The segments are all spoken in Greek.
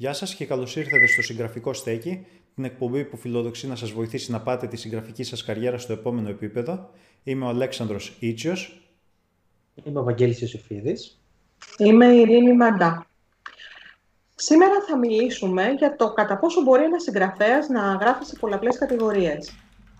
Γεια σας και καλώς ήρθατε στο Συγγραφικό Στέκι, την εκπομπή που φιλοδοξεί να σας βοηθήσει να πάτε τη συγγραφική σας καριέρα στο επόμενο επίπεδο. Είμαι ο Αλέξανδρος Ήτσιος. Είμαι ο Βαγγέλης Ιωσήφιδης. Είμαι η Ειρήνη Μαντά. Σήμερα θα μιλήσουμε για το κατά πόσο μπορεί ένας συγγραφέας να γράφει σε πολλαπλές κατηγορίες.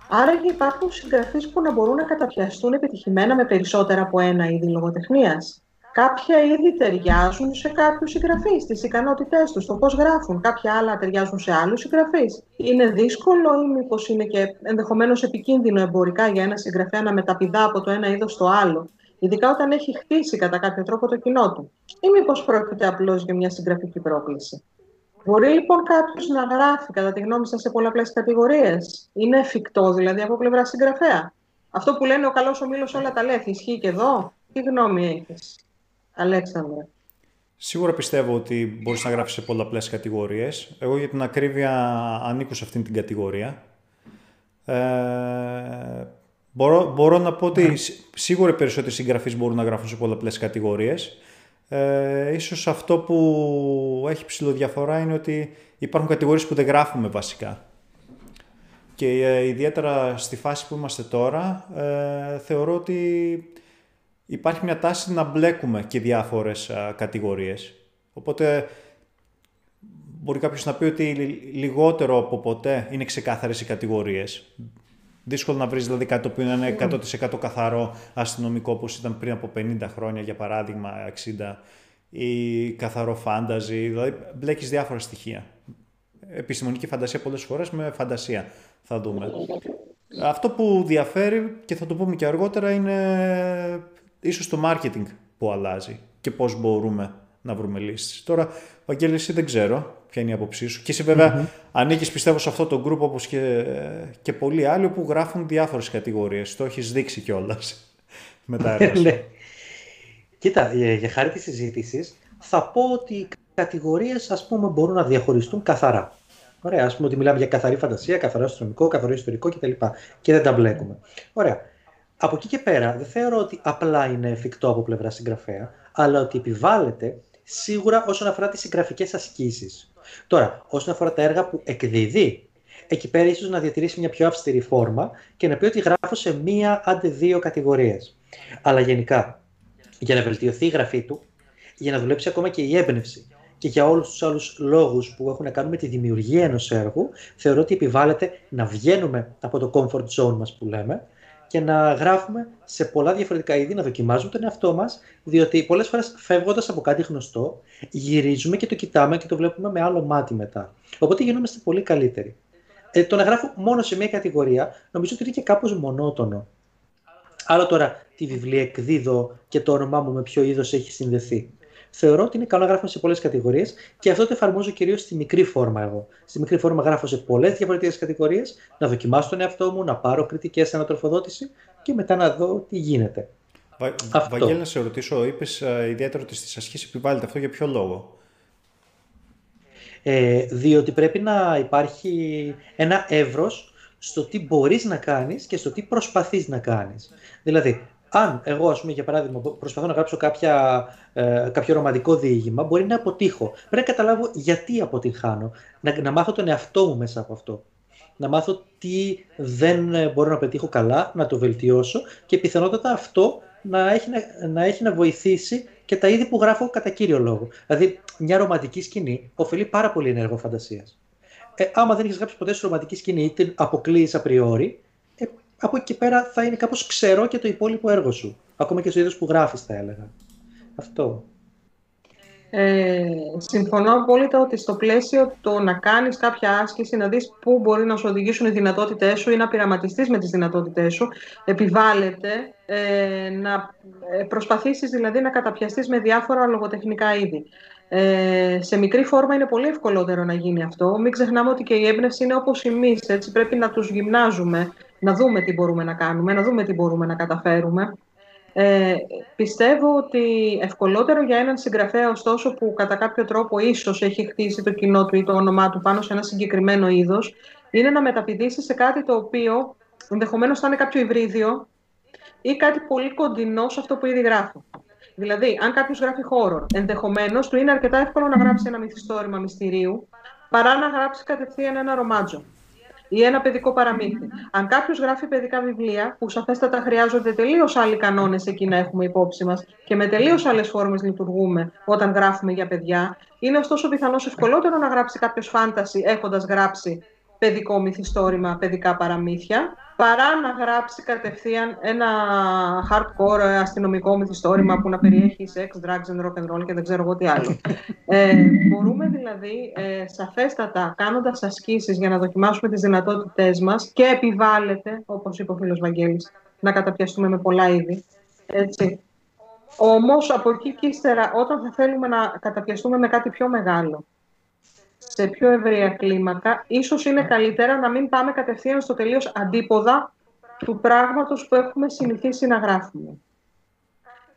Άρα υπάρχουν συγγραφείς που να μπορούν να καταπιαστούν επιτυχημένα με περισσότερα από ένα είδη λογοτεχνίας. Κάποια είδη ταιριάζουν σε κάποιους συγγραφείς, τις ικανότητές τους, το πώς γράφουν. Κάποια άλλα ταιριάζουν σε άλλους συγγραφείς. Είναι δύσκολο ή μήπως είναι και ενδεχομένως επικίνδυνο εμπορικά για ένα συγγραφέα να μεταπηδά από το ένα είδος στο άλλο, ειδικά όταν έχει χτίσει κατά κάποιο τρόπο το κοινό του; Ή μήπως πρόκειται απλώς για μια συγγραφική πρόκληση; Μπορεί λοιπόν κάποιος να γράφει, κατά τη γνώμη σας, σε πολλαπλές κατηγορίες; Είναι εφικτό δηλαδή από πλευρά συγγραφέα; Αυτό που λένε ο καλός ο όλα τα λέει, ισχύει και εδώ; Τι γνώμη έχεις; Αλέξανδρε. Σίγουρα πιστεύω ότι μπορείς να γράφεις σε πολλαπλές κατηγορίες. Εγώ για την ακρίβεια ανήκω σε αυτήν την κατηγορία. Ε, μπορώ, μπορώ να πω ότι σίγουρα οι περισσότεροι συγγραφείς μπορούν να γράφουν σε πολλαπλές κατηγορίες. Ε, ίσως αυτό που έχει ψηλοδιαφορά είναι ότι υπάρχουν κατηγορίες που δεν γράφουμε βασικά. Και ε, ιδιαίτερα στη φάση που είμαστε τώρα, ε, θεωρώ ότι υπάρχει μια τάση να μπλέκουμε και διάφορες α, κατηγορίες. Οπότε μπορεί κάποιος να πει ότι λιγότερο από ποτέ είναι ξεκάθαρες οι κατηγορίες. Δύσκολο να βρεις δηλαδή κάτι το οποίο είναι 100% καθαρό αστυνομικό όπως ήταν πριν από 50 χρόνια για παράδειγμα 60 ή καθαρό φάνταζι, δηλαδή μπλέκεις διάφορα στοιχεία. Επιστημονική φαντασία πολλές φορές με φαντασία θα δούμε. Αυτό που διαφέρει και θα το πούμε και αργότερα είναι ίσως το marketing που αλλάζει και πώς μπορούμε να βρούμε λύσεις. Τώρα, Βαγγέλη, εσύ δεν ξέρω ποια είναι η άποψή σου. Και εσύ βέβαια mm-hmm. ανήκεις πιστεύω σε αυτό το group όπως και, και πολλοί άλλοι που γράφουν διάφορες κατηγορίες. Το έχεις δείξει κιόλας με τα έργα ναι. Κοίτα, για χάρη της συζήτησης, θα πω ότι οι κατηγορίες ας πούμε μπορούν να διαχωριστούν καθαρά. Ωραία, ας πούμε ότι μιλάμε για καθαρή φαντασία, καθαρό αστυνομικό, καθαρό ιστορικό κτλ. Και δεν τα μπλέκουμε. Ωραία από εκεί και πέρα δεν θεωρώ ότι απλά είναι εφικτό από πλευρά συγγραφέα, αλλά ότι επιβάλλεται σίγουρα όσον αφορά τις συγγραφικές ασκήσεις. Τώρα, όσον αφορά τα έργα που εκδίδει, εκεί πέρα ίσως να διατηρήσει μια πιο αυστηρή φόρμα και να πει ότι γράφω σε μία άντε δύο κατηγορίες. Αλλά γενικά, για να βελτιωθεί η γραφή του, για να δουλέψει ακόμα και η έμπνευση και για όλους τους άλλους λόγους που έχουν να κάνουν με τη δημιουργία ενός έργου, θεωρώ ότι επιβάλλεται να βγαίνουμε από το comfort zone μας που λέμε, και να γράφουμε σε πολλά διαφορετικά είδη, να δοκιμάζουμε τον εαυτό μας, διότι πολλές φορές φεύγοντας από κάτι γνωστό, γυρίζουμε και το κοιτάμε και το βλέπουμε με άλλο μάτι μετά. Οπότε γινόμαστε πολύ καλύτεροι. Ε, το να γράφω μόνο σε μία κατηγορία, νομίζω ότι είναι και κάπως μονότονο. Άλλο τώρα τη βιβλία εκδίδω και το όνομά μου με ποιο είδος έχει συνδεθεί θεωρώ ότι είναι καλό να γράφουμε σε πολλές κατηγορίες και αυτό το εφαρμόζω κυρίως στη μικρή φόρμα εγώ. Στη μικρή φόρμα γράφω σε πολλές διαφορετικές κατηγορίες, να δοκιμάσω τον εαυτό μου, να πάρω κριτικές ανατροφοδότηση και μετά να δω τι γίνεται. Βα... Αυτό. Βαγγέλη, να σε ρωτήσω, είπες uh, ιδιαίτερα ότι στις ασκήσεις επιβάλλεται αυτό για ποιο λόγο; Ε, διότι πρέπει να υπάρχει ένα εύρος στο τι μπορείς να κάνεις και στο τι προσπαθείς να κάνεις. Δηλαδή, αν εγώ, ας πούμε, για παράδειγμα, προσπαθώ να γράψω κάποια, ε, κάποιο ρομαντικό διήγημα, μπορεί να αποτύχω. Πρέπει να καταλάβω γιατί αποτυγχάνω. Να, να μάθω τον εαυτό μου μέσα από αυτό. Να μάθω τι δεν ε, μπορώ να πετύχω καλά, να το βελτιώσω και πιθανότατα αυτό να έχει να, να, έχει να βοηθήσει και τα είδη που γράφω κατά κύριο λόγο. Δηλαδή, μια ρομαντική σκηνή ωφελεί πάρα πολύ ενέργο φαντασίας. Ε, άμα δεν έχεις γράψει ποτέ σε ρομαντική σκηνή ή την αποκλείει απριόρι, από εκεί και πέρα θα είναι κάπως ξερό και το υπόλοιπο έργο σου. Ακόμα και στο είδος που γράφεις θα έλεγα. Αυτό. Ε, συμφωνώ απόλυτα ότι στο πλαίσιο το να κάνεις κάποια άσκηση, να δεις πού μπορεί να σου οδηγήσουν οι δυνατότητές σου ή να πειραματιστείς με τις δυνατότητές σου, επιβάλλεται ε, να ε, προσπαθήσεις δηλαδή να καταπιαστείς με διάφορα λογοτεχνικά είδη. Ε, σε μικρή φόρμα είναι πολύ ευκολότερο να γίνει αυτό. Μην ξεχνάμε ότι και η έμπνευση είναι όπως εμείς, έτσι πρέπει να τους γυμνάζουμε να δούμε τι μπορούμε να κάνουμε, να δούμε τι μπορούμε να καταφέρουμε. Ε, πιστεύω ότι ευκολότερο για έναν συγγραφέα, ωστόσο, που κατά κάποιο τρόπο ίσως έχει χτίσει το κοινό του ή το όνομά του πάνω σε ένα συγκεκριμένο είδος, είναι να μεταπηδήσει σε κάτι το οποίο ενδεχομένως θα είναι κάποιο υβρίδιο ή κάτι πολύ κοντινό σε αυτό που ήδη γράφω. Δηλαδή, αν κάποιος γράφει χώρο, ενδεχομένως του είναι αρκετά εύκολο να γράψει ένα μυθιστόρημα μυστηρίου παρά να γράψει κατευθείαν ένα ρομάτζο ή ένα παιδικό παραμύθι. Αν κάποιος γράφει παιδικά βιβλία, που σαφέστατα χρειάζονται τελείως άλλοι κανόνες εκεί να έχουμε υπόψη μας και με τελείως άλλες φόρμες λειτουργούμε όταν γράφουμε για παιδιά, είναι ωστόσο πιθανώς ευκολότερο να γράψει κάποιος φάνταση έχοντας γράψει παιδικό μυθιστόρημα, παιδικά παραμύθια, παρά να γράψει κατευθείαν ένα hardcore αστυνομικό μυθιστόρημα που να περιέχει σεξ, drugs and rock and roll και δεν ξέρω εγώ τι άλλο. Ε, μπορούμε δηλαδή ε, σαφέστατα κάνοντας ασκήσεις για να δοκιμάσουμε τις δυνατότητές μας και επιβάλλεται, όπως είπε ο φίλος Βαγγέλης, να καταπιαστούμε με πολλά είδη. Έτσι. Όμως από εκεί και ύστερα, όταν θα θέλουμε να καταπιαστούμε με κάτι πιο μεγάλο, σε πιο ευρεία κλίμακα, ίσως είναι καλύτερα να μην πάμε κατευθείαν στο τελείως αντίποδα του πράγματος που έχουμε συνηθίσει να γράφουμε.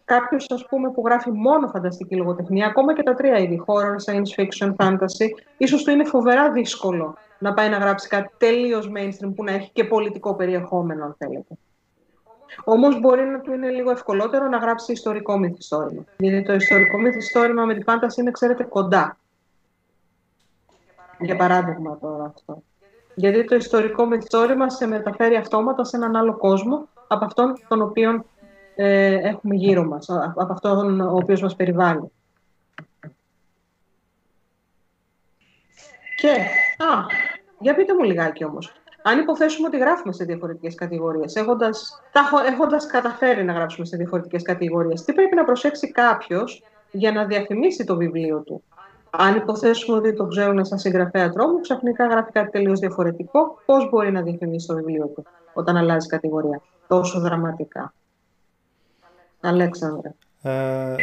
Κάποιος, ας πούμε, που γράφει μόνο φανταστική λογοτεχνία, ακόμα και τα τρία είδη, horror, science fiction, fantasy, ίσως του είναι φοβερά δύσκολο να πάει να γράψει κάτι τελείως mainstream που να έχει και πολιτικό περιεχόμενο, αν θέλετε. Όμως μπορεί να του είναι λίγο ευκολότερο να γράψει ιστορικό μυθιστόρημα. Γιατί το ιστορικό μυθιστόρημα με τη φάνταση είναι, ξέρετε, κοντά. Για παράδειγμα τώρα αυτό. Γιατί το ιστορικό μυθιστόρημα σε μεταφέρει αυτόματα σε έναν άλλο κόσμο από αυτόν τον οποίο ε, έχουμε γύρω μας, από αυτόν ο οποίος μας περιβάλλει. Και, α, για πείτε μου λιγάκι όμως, αν υποθέσουμε ότι γράφουμε σε διαφορετικές κατηγορίες, έχοντας, έχοντας καταφέρει να γράψουμε σε διαφορετικές κατηγορίες, τι πρέπει να προσέξει κάποιος για να διαφημίσει το βιβλίο του; Αν υποθέσουμε ότι το ξέρουν σαν συγγραφέα τρόμου, ξαφνικά γράφει κάτι τελείως διαφορετικό, πώς μπορεί να διαφημίσει το βιβλίο του όταν αλλάζει κατηγορία τόσο δραματικά. Αλέξανδρε. Ε,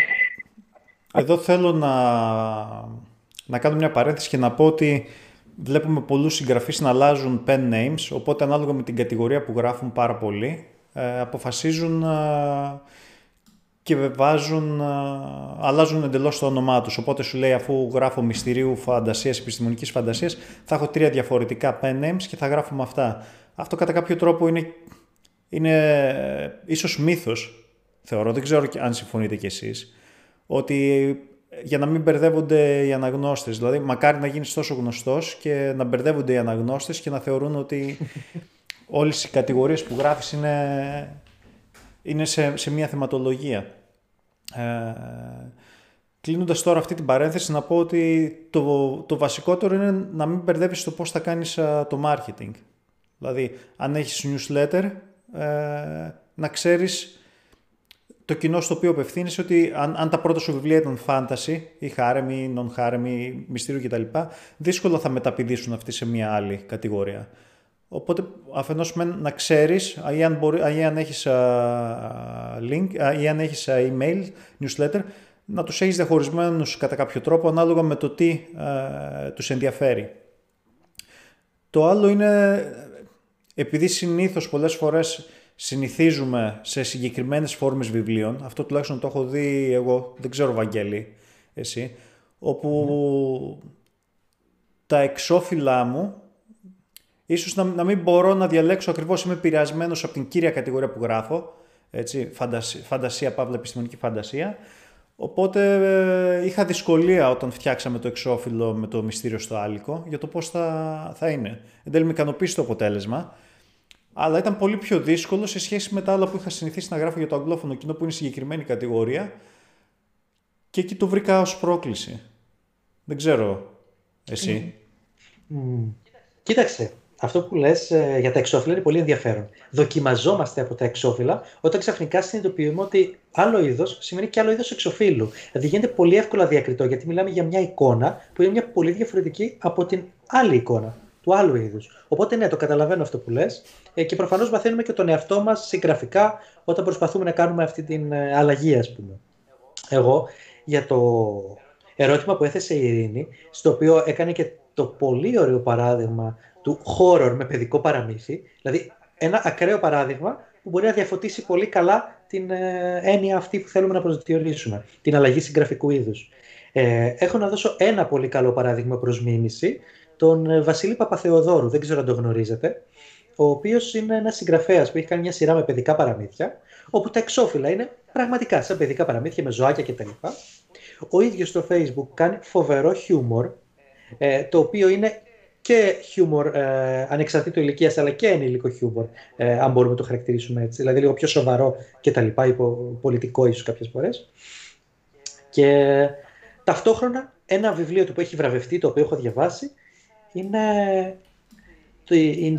εδώ θέλω να, να κάνω μια παρένθεση και να πω ότι βλέπουμε πολλούς συγγραφείς να αλλάζουν pen names, οπότε ανάλογα με την κατηγορία που γράφουν πάρα πολύ, ε, αποφασίζουν ε, και βάζουν, αλλάζουν εντελώς το όνομά τους. Οπότε σου λέει αφού γράφω μυστηρίου φαντασίας, επιστημονικής φαντασίας, θα έχω τρία διαφορετικά pen names και θα γράφω με αυτά. Αυτό κατά κάποιο τρόπο είναι, είναι ίσως μύθος, θεωρώ, δεν ξέρω αν συμφωνείτε κι εσείς, ότι για να μην μπερδεύονται οι αναγνώστες. Δηλαδή, μακάρι να γίνεις τόσο γνωστός και να μπερδεύονται οι αναγνώστες και να θεωρούν ότι όλες οι κατηγορίες που γράφεις είναι, είναι σε, σε μια θεματολογία. Ε, Κλείνοντας τώρα αυτή την παρένθεση, να πω ότι το, το βασικότερο είναι να μην μπερδεύεις το πώς θα κάνεις το marketing. Δηλαδή, αν έχεις newsletter, ε, να ξέρεις το κοινό στο οποίο απευθύνεις ότι αν, αν τα πρώτα σου βιβλία ήταν fantasy ή harem ή non-harem ή μυστήριο κτλ. δύσκολα θα μεταπηδήσουν αυτοί σε μια άλλη κατηγορία. Οπότε αφενός να ξέρεις ή αν, μπορεί, ή αν έχεις link ή αν έχεις email, newsletter, να τους έχεις διαχωρισμένους κατά κάποιο τρόπο ανάλογα με το τι α, τους ενδιαφέρει. Το άλλο είναι, επειδή συνήθως πολλές φορές συνηθίζουμε σε συγκεκριμένες φόρμες βιβλίων, αυτό τουλάχιστον το έχω δει εγώ, δεν ξέρω Βαγγέλη, εσύ, όπου τα εξώφυλλά μου ίσως να, να μην μπορώ να διαλέξω ακριβώς, είμαι επηρεασμένο από την κύρια κατηγορία που γράφω, έτσι, φαντασία, φαντασία παύλα επιστημονική φαντασία, Οπότε ε, είχα δυσκολία όταν φτιάξαμε το εξώφυλλο με το μυστήριο στο άλικο για το πώς θα, θα είναι. Εν τέλει με ικανοποίησε το αποτέλεσμα, αλλά ήταν πολύ πιο δύσκολο σε σχέση με τα άλλα που είχα συνηθίσει να γράφω για το αγγλόφωνο κοινό που είναι συγκεκριμένη κατηγορία και εκεί το βρήκα ως πρόκληση. Δεν ξέρω εσύ. Κοίταξε, αυτό που λες ε, για τα εξώφυλλα είναι πολύ ενδιαφέρον. Δοκιμαζόμαστε από τα εξώφυλλα όταν ξαφνικά συνειδητοποιούμε ότι άλλο είδος σημαίνει και άλλο είδος εξωφύλλου. Δηλαδή γίνεται πολύ εύκολα διακριτό γιατί μιλάμε για μια εικόνα που είναι μια πολύ διαφορετική από την άλλη εικόνα του άλλου είδους. Οπότε ναι, το καταλαβαίνω αυτό που λες. Ε, και προφανώς μαθαίνουμε και τον εαυτό μας συγγραφικά όταν προσπαθούμε να κάνουμε αυτή την ε, αλλαγή, ας πούμε. Εγώ για το ερώτημα που έθεσε η Ειρήνη, στο οποίο έκανε και το πολύ ωραίο παράδειγμα του horror με παιδικό παραμύθι, δηλαδή ένα ακραίο παράδειγμα που μπορεί να διαφωτίσει πολύ καλά την ε, έννοια αυτή που θέλουμε να προσδιορίσουμε, την αλλαγή συγγραφικού είδους. Ε, έχω να δώσω ένα πολύ καλό παράδειγμα προς μίμηση, τον ε, Βασίλη Παπαθεοδόρου, δεν ξέρω αν το γνωρίζετε. ο οποίος είναι ένας συγγραφέας που έχει κάνει μια σειρά με παιδικά παραμύθια, όπου τα εξώφυλλα είναι πραγματικά σαν παιδικά παραμύθια με ζωάκια κτλ. Ο ίδιος στο Facebook κάνει φοβερό χιούμορ, ε, το οποίο είναι και χιούμορ ε, ανεξαρτήτου ηλικίας, αλλά και ενήλικο χιούμορ, ε, αν μπορούμε να το χαρακτηρίσουμε έτσι. Δηλαδή λίγο πιο σοβαρό και τα λοιπά, πολιτικό ίσως κάποιες φορές. Και ταυτόχρονα ένα βιβλίο του που έχει βραβευτεί, το οποίο έχω διαβάσει, είναι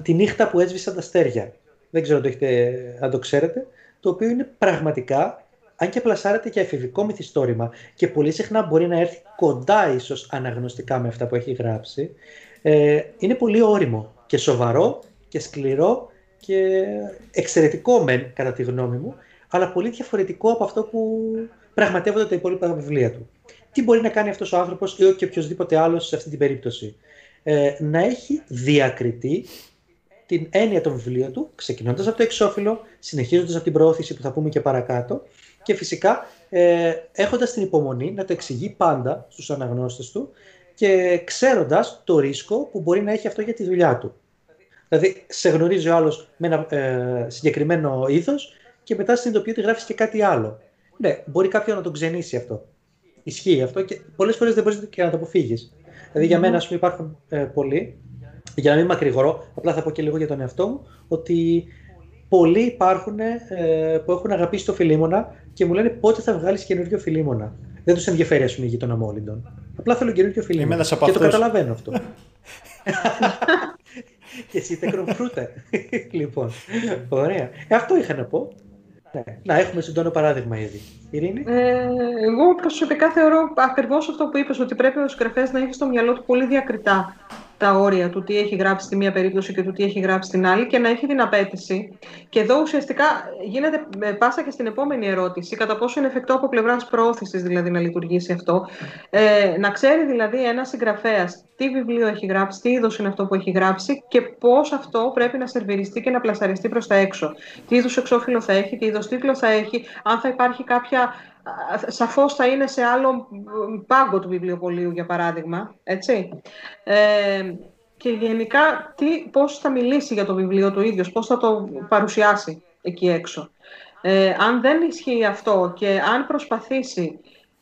τη, νύχτα που έσβησαν τα αστέρια. Δεν ξέρω αν το, έχετε, αν το ξέρετε. Το οποίο είναι πραγματικά, αν και πλασάρεται για εφηβικό μυθιστόρημα και πολύ συχνά μπορεί να έρθει κοντά ίσως αναγνωστικά με αυτά που έχει γράψει, ε, είναι πολύ όριμο και σοβαρό και σκληρό και εξαιρετικό μεν κατά τη γνώμη μου, αλλά πολύ διαφορετικό από αυτό που πραγματεύονται τα υπόλοιπα βιβλία του. Τι μπορεί να κάνει αυτός ο άνθρωπος ή και οποιοδήποτε άλλος σε αυτή την περίπτωση; Ε, να έχει διακριτεί την έννοια των βιβλίων του, ξεκινώντας από το εξώφυλλο, συνεχίζοντας από την προώθηση που θα πούμε και παρακάτω και φυσικά ε, έχοντας την υπομονή να το εξηγεί πάντα στους αναγνώστες του και ξέροντας το ρίσκο που μπορεί να έχει αυτό για τη δουλειά του. Δηλαδή, σε γνωρίζει ο άλλος με ένα ε, συγκεκριμένο ήθος και μετά συνειδητοποιεί ότι γράφεις και κάτι άλλο. Ναι, μπορεί κάποιον να τον ξενήσει αυτό. Ισχύει αυτό και πολλές φορές δεν μπορείς και να το αποφύγεις. Δηλαδή, για μένα, ας πούμε, υπάρχουν ε, πολλοί, για να μην μακρηγορώ, απλά θα πω και λίγο για τον εαυτό μου, ότι πολλοί υπάρχουν ε, που έχουν αγαπήσει το Φιλίμωνα και μου λένε πότε θα βγάλεις καινούριο Φιλίμωνα. Δεν τους ενδιαφέρει, ας πούμε, η γείτονα Μόλιντον. Απλά θέλω καινούριο Φιλίμωνα. Και αυτούς... το καταλαβαίνω αυτό. και εσύ τεκροφρούτε. λοιπόν, ωραία. Ε, αυτό είχα να πω. Ναι. Να έχουμε συντόνο παράδειγμα ήδη. Ειρήνη. Ε, εγώ προσωπικά θεωρώ ακριβώς αυτό που είπες, ότι πρέπει ο συγγραφέας να έχει στο μυαλό του πολύ διακριτά τα όρια του τι έχει γράψει στη μία περίπτωση και του τι έχει γράψει στην άλλη και να έχει την απέτηση. Και εδώ ουσιαστικά γίνεται πάσα και στην επόμενη ερώτηση, κατά πόσο είναι εφικτό από πλευράς προώθησης δηλαδή να λειτουργήσει αυτό. Ε, να ξέρει δηλαδή ένας συγγραφέας τι βιβλίο έχει γράψει, τι είδος είναι αυτό που έχει γράψει και πώς αυτό πρέπει να σερβιριστεί και να πλασαριστεί προς τα έξω. Τι είδους εξώφυλλο θα έχει, τι είδος τίτλο θα έχει, αν θα υπάρχει κάποια σαφώς θα είναι σε άλλο πάγκο του βιβλιοπολίου, για παράδειγμα, έτσι. Ε, και γενικά τι, πώς θα μιλήσει για το βιβλίο του ίδιος, πώς θα το παρουσιάσει εκεί έξω. Ε, αν δεν ισχύει αυτό και αν προσπαθήσει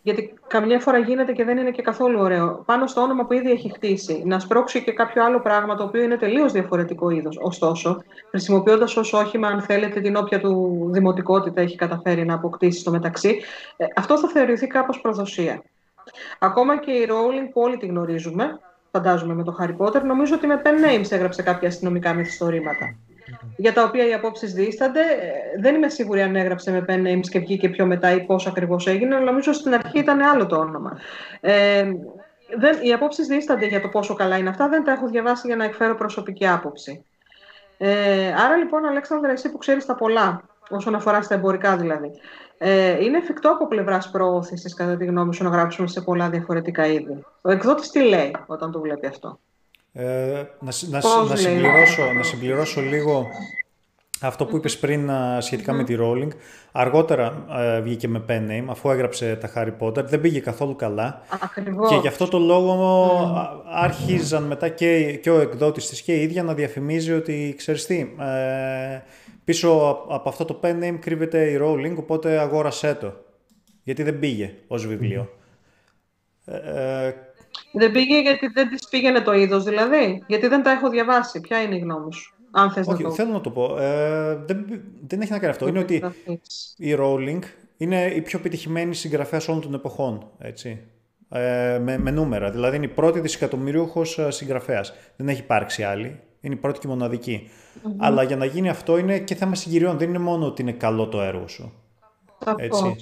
γιατί καμιά φορά γίνεται και δεν είναι και καθόλου ωραίο. Πάνω στο όνομα που ήδη έχει χτίσει, να σπρώξει και κάποιο άλλο πράγμα το οποίο είναι τελείως διαφορετικό είδος. Ωστόσο, χρησιμοποιώντας ως όχημα, αν θέλετε, την όποια του δημοτικότητα έχει καταφέρει να αποκτήσει στο μεταξύ, ε, αυτό θα θεωρηθεί κάπως προδοσία. Ακόμα και η Rowling που όλοι τη γνωρίζουμε, φαντάζομαι με το Harry Potter, νομίζω ότι με pen names έγραψε κάποια αστυνομικά μυθιστορήματα για τα οποία οι απόψεις δίστανται. Ε, δεν είμαι σίγουρη αν έγραψε με pen names και βγήκε πιο μετά ή πώς ακριβώς έγινε, αλλά νομίζω στην αρχή ήταν άλλο το όνομα. Ε, δεν, οι απόψεις δίστανται για το πόσο καλά είναι αυτά. Δεν τα έχω διαβάσει για να εκφέρω προσωπική άποψη. Ε, άρα λοιπόν, Αλέξανδρα, εσύ που ξέρεις τα πολλά, όσον αφορά στα εμπορικά δηλαδή, ε, είναι εφικτό από πλευράς προώθησης, κατά τη γνώμη σου, να γράψουμε σε πολλά διαφορετικά είδη. Ο εκδότης τι λέει όταν το βλέπει αυτό; Ε, να, να, να, συμπληρώσω, να συμπληρώσω λίγο αυτό που είπες πριν σχετικά με τη Rowling. Αργότερα ε, βγήκε με pen name, αφού έγραψε τα Harry Potter. Δεν πήγε καθόλου καλά. Ακριβώς. Και γι' αυτό το λόγο άρχιζαν μετά και, και ο εκδότης της και η ίδια να διαφημίζει ότι, ξέρεις τι, ε, πίσω από αυτό το pen name κρύβεται η Rowling, οπότε αγόρασέ το. Γιατί δεν πήγε ως βιβλίο. Ε, δεν πήγε γιατί δεν της πήγαινε το είδος, δηλαδή. Γιατί δεν τα έχω διαβάσει. Ποια είναι η γνώμη σου, αν θες Όχι, να το θέλω να το πω. Ε, δεν, δεν έχει να κάνει αυτό. είναι ότι η Rowling είναι η πιο επιτυχημένη συγγραφέας όλων των εποχών. Έτσι. Ε, με, με νούμερα. Δηλαδή είναι η πρώτη δισεκατομμυρίουχος ε, συγγραφέας. Δεν έχει υπάρξει άλλη. Είναι η πρώτη και μοναδικη Αλλά για να γίνει αυτό είναι και θέμα συγκυριών. Δεν είναι μόνο ότι είναι καλό το έργο σου. Έτσι.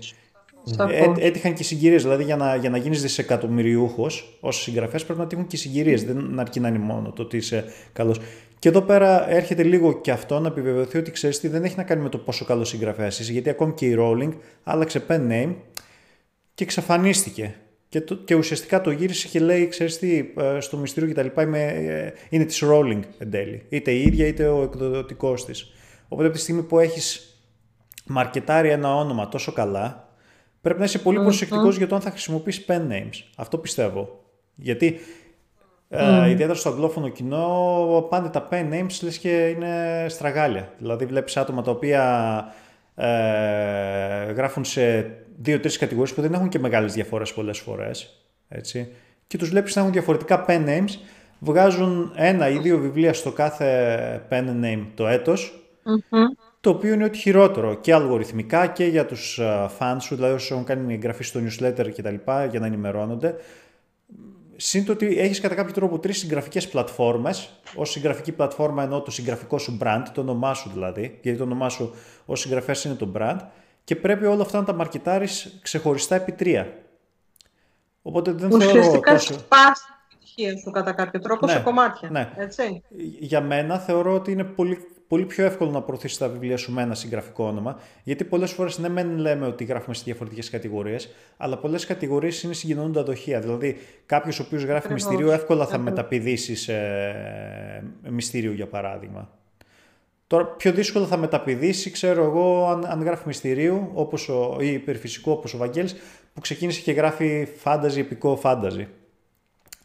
Ε, έτυχαν και συγκυρίες. Δηλαδή, για να, για να γίνεις δισεκατομμυριούχος ως συγγραφέας, πρέπει να τύχουν και συγκυρίες. Δεν αρκεί να είναι μόνο το ότι είσαι καλός. Και εδώ πέρα έρχεται λίγο και αυτό να επιβεβαιωθεί ότι ξέρεις τι δεν έχει να κάνει με το πόσο καλός συγγραφέας είσαι. Γιατί ακόμη και η Rowling άλλαξε pen name και εξαφανίστηκε. Και, το, και ουσιαστικά το γύρισε και λέει, ξέρεις τι, ε, στο μυστήριο κτλ. Ε, είναι της Rowling εν τέλει. Είτε η ίδια είτε ο εκδοτικός της. Οπότε από τη στιγμή που έχεις μαρκετάρει ένα όνομα τόσο καλά, Πρέπει να είσαι πολύ προσεκτικός για το αν θα χρησιμοποιήσει pen names. Αυτό πιστεύω. Γιατί Ε, ιδιαίτερα στο αγγλόφωνο κοινό πάνε τα pen names λες και είναι στραγάλια. Δηλαδή βλέπεις άτομα τα οποία ε, γράφουν σε δύο-τρεις κατηγορίες που δεν έχουν και μεγάλες διαφορές πολλές φορές. Έτσι. Και τους βλέπεις να έχουν διαφορετικά pen names, βγάζουν ένα ή δύο βιβλία στο κάθε pen name το ετος το οποίο είναι ότι χειρότερο και αλγοριθμικά και για τους fans σου, δηλαδή όσοι έχουν κάνει εγγραφή στο newsletter και τα λοιπά για να ενημερώνονται. Συν το ότι έχεις κατά κάποιο τρόπο τρεις συγγραφικές πλατφόρμες, ως συγγραφική πλατφόρμα εννοώ το συγγραφικό σου brand, το όνομά σου δηλαδή, γιατί το όνομά σου ως συγγραφέας είναι το brand, και πρέπει όλα αυτά να τα μαρκετάρεις ξεχωριστά επί τρία. Οπότε δεν θεωρώ τόσο... σπάς την επιτυχία σου κατά κάποιο τρόπο ναι, σε κομμάτια. Ναι. Έτσι. Για μένα θεωρώ ότι είναι πολύ πολύ πιο εύκολο να προωθήσει τα βιβλία σου με ένα συγγραφικό όνομα. Γιατί πολλές φορές ναι, μεν λέμε ότι γράφουμε σε διαφορετικές κατηγορίες, αλλά πολλές κατηγορίες είναι συγκοινωνούντα δοχεία. Δηλαδή, κάποιος ο οποίος γράφει μυστήριο εύκολα θα μεταπηδήσεις σε μυστήριο, για παράδειγμα. Τώρα, πιο δύσκολο θα μεταπηδήσει, ξέρω εγώ, αν, αν γράφει μυστηρίου όπως ο, ή υπερφυσικό όπως ο Βαγγέλης, που ξεκίνησε και γράφει φάνταζι, επικό φάνταζι.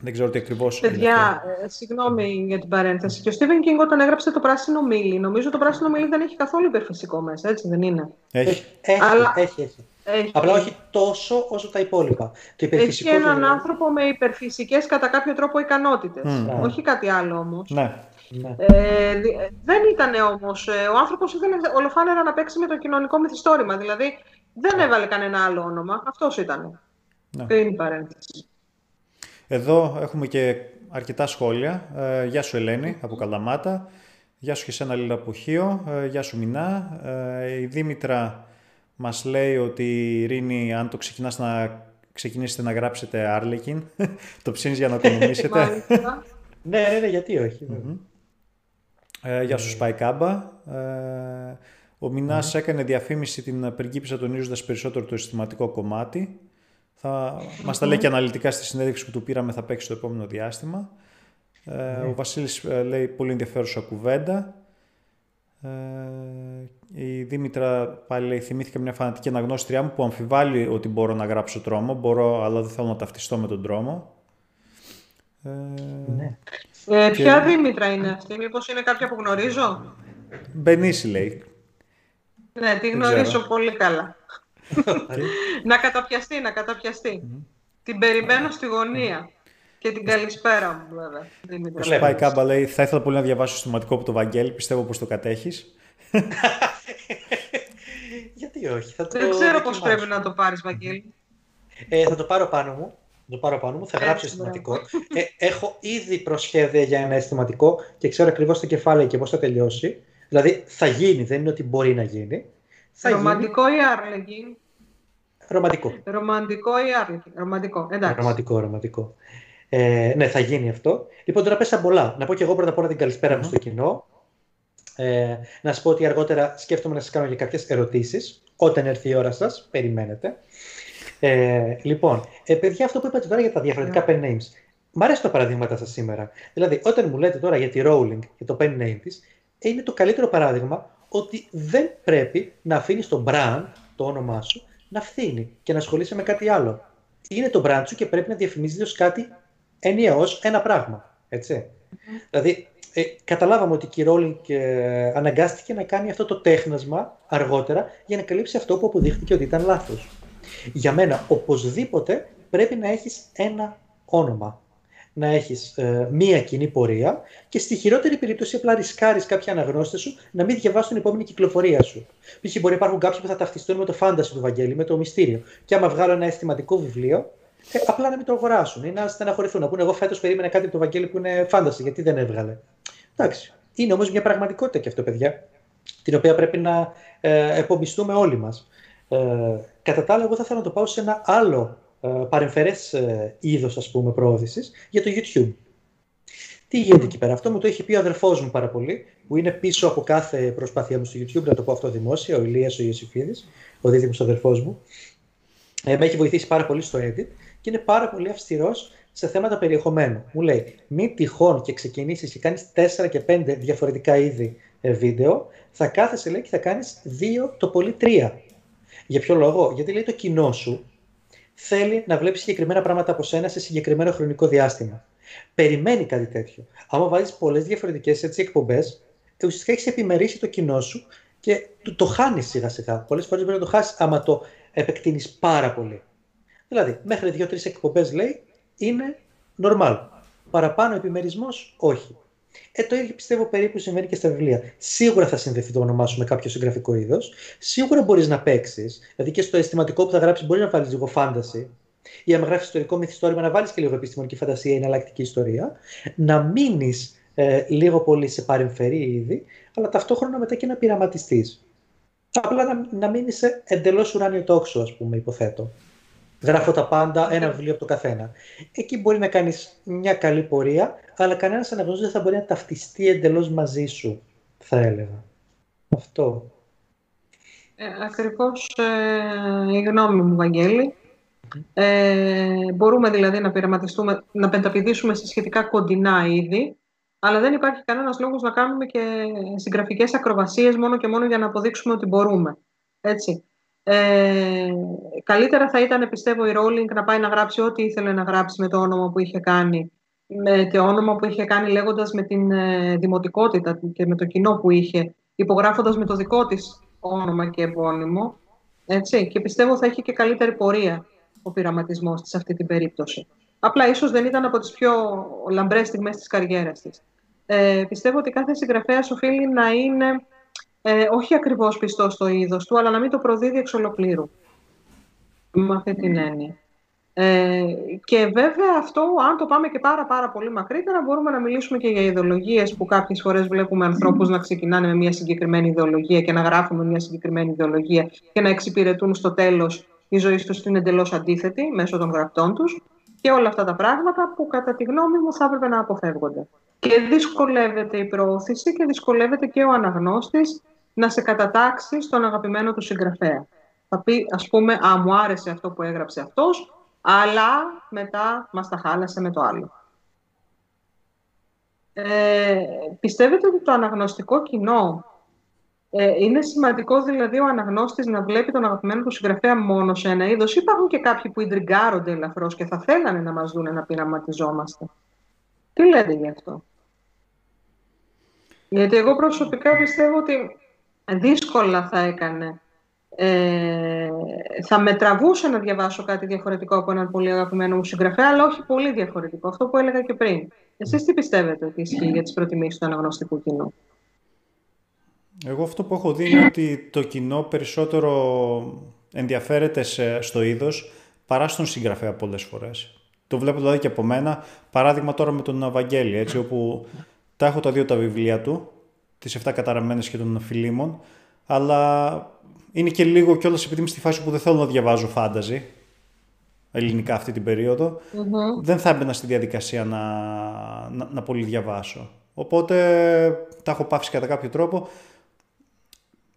Δεν ξέρω τι ακριβώς. Παιδιά, ε, συγγνώμη για την παρένθεση. Και ο Στίβεν Κίνγκ όταν έγραψε το πράσινο μήλι, νομίζω το πράσινο μήλι δεν έχει καθόλου υπερφυσικό μέσα, έτσι δεν είναι; Έχει. Έχει, Αλλά... έχει, έχει. έχει. Απλά όχι τόσο όσο τα υπόλοιπα. Το έχει έναν δηλαδή... άνθρωπο με υπερφυσικές κατά κάποιο τρόπο ικανότητες. Mm. Όχι κάτι άλλο όμως. Ναι. Ναι. Ε, δεν ήταν όμως. Ε, ο άνθρωπος ήθελε ολοφάνερα να παίξει με το κοινωνικό μυθιστόρημα. Δηλαδή δεν έβαλε κανένα άλλο όνομα. Αυτός ήταν. Ναι. Πριν παρένθεση. Εδώ έχουμε και αρκετά σχόλια. Ε, γεια σου Ελένη από Καλαμάτα. Γεια σου και σένα Λίλα από Χίο. Ε, γεια σου Μινά. Ε, η Δήμητρα μας λέει ότι η Ειρήνη αν το ξεκινάς να ξεκινήσετε να γράψετε Άρλεκιν, το ψήνεις για να οικονομήσετε. ναι, ναι, ναι, γιατί Ε, γεια σου Σπαϊκάμπα. Ε, ο Μινάς έκανε διαφήμιση την πριγκίπισσα τονίζοντας περισσότερο το αισθηματικό κομμάτι. Θα μας τα λέει και αναλυτικά στη συνέντευξη που του πήραμε θα παίξει το επόμενο διάστημα. Ε, ναι. ο Βασίλης ε, λέει πολύ ενδιαφέρουσα κουβέντα. Ε, η Δήμητρα πάλι λέει θυμήθηκε μια φανατική αναγνώστριά μου που αμφιβάλλει ότι μπορώ να γράψω τρόμο, μπορώ αλλά δεν θέλω να ταυτιστώ με τον τρόμο. Ε, ναι. ε, ποια Δήμητρα είναι αυτή, μήπως είναι κάποια που γνωρίζω; Μπενίση λέει. Ναι, τη γνωρίζω πολύ καλά να καταπιαστεί, να καταπιαστεί. Την περιμένω στη γωνία. Και την καλησπέρα μου, βέβαια. Ο Πάει Κάμπα λέει: Θα ήθελα πολύ να διαβάσω το σημαντικό από το Βαγγέλη. Πιστεύω πως το κατέχεις. Γιατί όχι. Θα το Δεν ξέρω πώ πρέπει να το πάρεις, Βαγγέλη. Ε, θα το πάρω πάνω μου. Θα το πάρω πάνω μου, θα γράψω αισθηματικό. Ε, έχω ήδη προσχέδια για ένα αισθηματικό και ξέρω ακριβώς το κεφάλαιο και πώς θα τελειώσει. Δηλαδή θα γίνει, δεν είναι ότι μπορεί να γίνει. Ρομαντικό ή άρλεγγι; Ρομαντικό. Ρομαντικό ή άρλεγγι; Ρομαντικό. Εντάξει. Ρομαντικό, ρομαντικό. Ε, ναι, θα γίνει αυτό. Λοιπόν, τώρα πέσα πολλά. Να πω και εγώ πρώτα απ' όλα την καλησπέρα μου στο κοινό. Ε, να σας πω ότι αργότερα σκέφτομαι να σας κάνω και κάποιες ερωτήσεις. Όταν έρθει η ώρα σας, περιμένετε. Ε, λοιπόν, ε, παιδιά, αυτό που είπατε τώρα για τα διαφορετικά pen names. Μ' αρέσει τα παραδείγματα σας σήμερα. Δηλαδή, όταν μου λέτε τώρα για τη Rowling και το pen name της, είναι το καλύτερο παράδειγμα ότι δεν πρέπει να αφήνεις τον brand, το όνομά σου, να φθήνει και να ασχολείσαι με κάτι άλλο. Είναι το brand σου και πρέπει να διαφημίζεις ως κάτι ενιαίο, ένα πράγμα. Έτσι. Δηλαδή, ε, καταλάβαμε ότι η Rowling ε, αναγκάστηκε να κάνει αυτό το τέχνασμα αργότερα για να καλύψει αυτό που αποδείχθηκε ότι ήταν λάθος. Για μένα, οπωσδήποτε πρέπει να έχεις ένα όνομα να έχεις ε, μία κοινή πορεία και στη χειρότερη περίπτωση απλά ρισκάρεις κάποια αναγνώστες σου να μην διαβάσουν την επόμενη κυκλοφορία σου. Π.χ. μπορεί να υπάρχουν κάποιοι που θα ταυτιστούν με το φάνταση του Βαγγέλη, με το μυστήριο. Και άμα βγάλω ένα αισθηματικό βιβλίο, ε, απλά να μην το αγοράσουν ή να στεναχωρηθούν. Να πούνε: Εγώ φέτος περίμενα κάτι από το Βαγγέλη που είναι φάνταση, γιατί δεν έβγαλε. Εντάξει. Είναι όμως μια πραγματικότητα και αυτό, παιδιά, την οποία πρέπει να ε, επομπιστούμε όλοι μας. Ε, κατά τα άλλα, εγώ θα ήθελα να το πάω σε ένα άλλο ε, παρεμφερές ε, είδος ας πούμε προώθησης για το YouTube. Τι γίνεται εκεί πέρα; Αυτό μου το έχει πει ο αδερφός μου πάρα πολύ, που είναι πίσω από κάθε προσπάθειά μου στο YouTube, να το πω αυτό δημόσια, ο Ηλίας ο Ιωσήφιδης, ο δίδυμος αδερφός μου. Ε, με έχει βοηθήσει πάρα πολύ στο edit και είναι πάρα πολύ αυστηρός σε θέματα περιεχομένου. Μου λέει, μην τυχόν και ξεκινήσεις και κάνεις 4 και 5 διαφορετικά είδη ε, βίντεο, θα κάθεσαι λέει και θα κάνεις 2 το πολύ 3. Για ποιο λόγο, γιατί λέει το κοινό σου θέλει να βλέπει συγκεκριμένα πράγματα από σένα σε συγκεκριμένο χρονικό διάστημα. Περιμένει κάτι τέτοιο. Άμα βάζεις πολλές διαφορετικές εκπομπές, ουσιαστικά έχεις επιμερίσει το κοινό σου και το, το χάνεις σιγά σιγά. Πολλές φορές μπορεί να το χάσεις άμα το επεκτείνεις πάρα πολύ. Δηλαδή, μέχρι δύο-τρεις εκπομπές λέει είναι normal. Παραπάνω επιμερισμός, όχι. Ε, το ίδιο πιστεύω περίπου συμβαίνει και στα βιβλία. Σίγουρα θα συνδεθεί το όνομά σου με κάποιο συγγραφικό είδος. Σίγουρα μπορείς να παίξεις. Δηλαδή και στο αισθηματικό που θα γράψεις μπορεί να βάλεις λίγο φάνταση. Ή αν γράφεις ιστορικό μυθιστόρημα, να βάλεις και λίγο επιστημονική φαντασία ή εναλλακτική ιστορία. Να μείνεις ε, λίγο πολύ σε παρεμφερή είδη, αλλά ταυτόχρονα μετά και να πειραματιστείς. Απλά να, να μείνεις σε εντελώς ουράνιο τόξο, ας πούμε, υποθέτω. Γράφω τα πάντα, ένα βιβλίο από το καθένα. Εκεί μπορεί να κάνεις μια καλή πορεία, αλλά κανένας αναγνώστη δεν θα μπορεί να ταυτιστεί εντελώς μαζί σου, θα έλεγα. Αυτό. Ε, ακριβώς ε, η γνώμη μου, Βαγγέλη. Ε, μπορούμε δηλαδή να πειραματιστούμε, να πενταπηδήσουμε σε σχετικά κοντινά είδη, αλλά δεν υπάρχει κανένας λόγος να κάνουμε και συγγραφικές ακροβασίες μόνο και μόνο για να αποδείξουμε ότι μπορούμε. Έτσι. Ε, καλύτερα θα ήταν, πιστεύω, η Rowling να πάει να γράψει ό,τι ήθελε να γράψει με το όνομα που είχε κάνει. Με το όνομα που είχε κάνει λέγοντας με την ε, δημοτικότητα και με το κοινό που είχε, υπογράφοντας με το δικό της όνομα και επώνυμο. Έτσι, και πιστεύω θα είχε και καλύτερη πορεία ο πειραματισμός της σε αυτή την περίπτωση. Απλά ίσως δεν ήταν από τις πιο λαμπρές στιγμές της καριέρας της. Ε, πιστεύω ότι κάθε συγγραφέας οφείλει να είναι ε, όχι ακριβώς πιστό στο είδος του, αλλά να μην το προδίδει εξ ολοκλήρου. Με αυτή την έννοια. Ε, και βέβαια αυτό, αν το πάμε και πάρα πάρα πολύ μακρύτερα, μπορούμε να μιλήσουμε και για ιδεολογίες που κάποιες φορές βλέπουμε ανθρώπους να ξεκινάνε με μια συγκεκριμένη ιδεολογία και να γράφουν με μια συγκεκριμένη ιδεολογία και να εξυπηρετούν στο τέλος η ζωή τους είναι εντελώς αντίθετη μέσω των γραπτών τους και όλα αυτά τα πράγματα που κατά τη γνώμη μου θα έπρεπε να αποφεύγονται. Και δυσκολεύεται η προώθηση και δυσκολεύεται και ο αναγνώστης να σε κατατάξει στον αγαπημένο του συγγραφέα. Θα πει, ας πούμε, «Α, μου άρεσε αυτό που έγραψε αυτός, αλλά μετά μας τα χάλασε με το άλλο». Ε, πιστεύετε ότι το αναγνωστικό κοινό ε, είναι σημαντικό δηλαδή ο αναγνώστης να βλέπει τον αγαπημένο του συγγραφέα μόνο σε ένα είδος; Υπάρχουν και κάποιοι που ιντριγκάρονται ελαφρώς και θα θέλανε να μας δουν να πειραματιζόμαστε. Τι λέτε γι' αυτό; Γιατί εγώ προσωπικά πιστεύω ότι δύσκολα θα έκανε. Ε, θα με τραβούσε να διαβάσω κάτι διαφορετικό από έναν πολύ αγαπημένο μου συγγραφέα, αλλά όχι πολύ διαφορετικό. Αυτό που έλεγα και πριν. Εσείς τι πιστεύετε ότι ισχύει για τις προτιμήσεις του αναγνωστικού κοινού; Εγώ αυτό που έχω δει είναι ότι το κοινό περισσότερο ενδιαφέρεται στο είδος παρά στον συγγραφέα πολλές φορές. Το βλέπω δηλαδή και από μένα. Παράδειγμα τώρα με τον Ευαγγέλη, έτσι, όπου τα έχω τα δύο τα βιβλία του τις 7 καταραμένες και των φιλίμων, αλλά είναι και λίγο κιόλας επειδή είμαι στη φάση που δεν θέλω να διαβάζω φάνταζι, ελληνικά αυτή την περιοδο δεν θα έμπαινα στη διαδικασία να, να, να πολύ διαβάσω. Οπότε τα έχω πάψει κατά κάποιο τρόπο.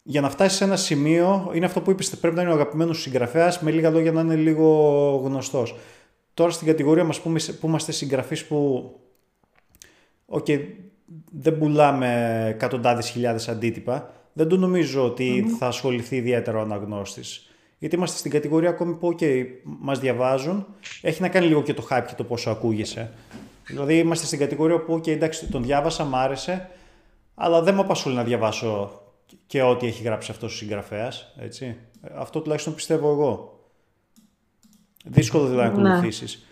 Για να φτάσεις σε ένα σημείο, είναι αυτό που είπες, πρέπει να είναι ο αγαπημένος συγγραφέας, με λίγα λόγια να είναι λίγο γνωστός. Τώρα στην κατηγορία μας που, που είμαστε συγγραφείς που. Okay, δεν πουλάμε εκατοντάδες χιλιάδες αντίτυπα, δεν το νομίζω ότι θα ασχοληθεί ιδιαίτερα ο αναγνώστης. Γιατί είμαστε στην κατηγορία ακόμη που okay, μας διαβάζουν, έχει να κάνει λίγο και το hype και το πόσο ακούγεσαι. Δηλαδή είμαστε στην κατηγορία που okay, εντάξει, τον διάβασα, μ' άρεσε, αλλά δεν με απασχολεί να διαβάσω και ό,τι έχει γράψει αυτός ο συγγραφέας. Έτσι. Αυτό τουλάχιστον πιστεύω εγώ. Δύσκολο δηλαδή να ακολουθήσεις.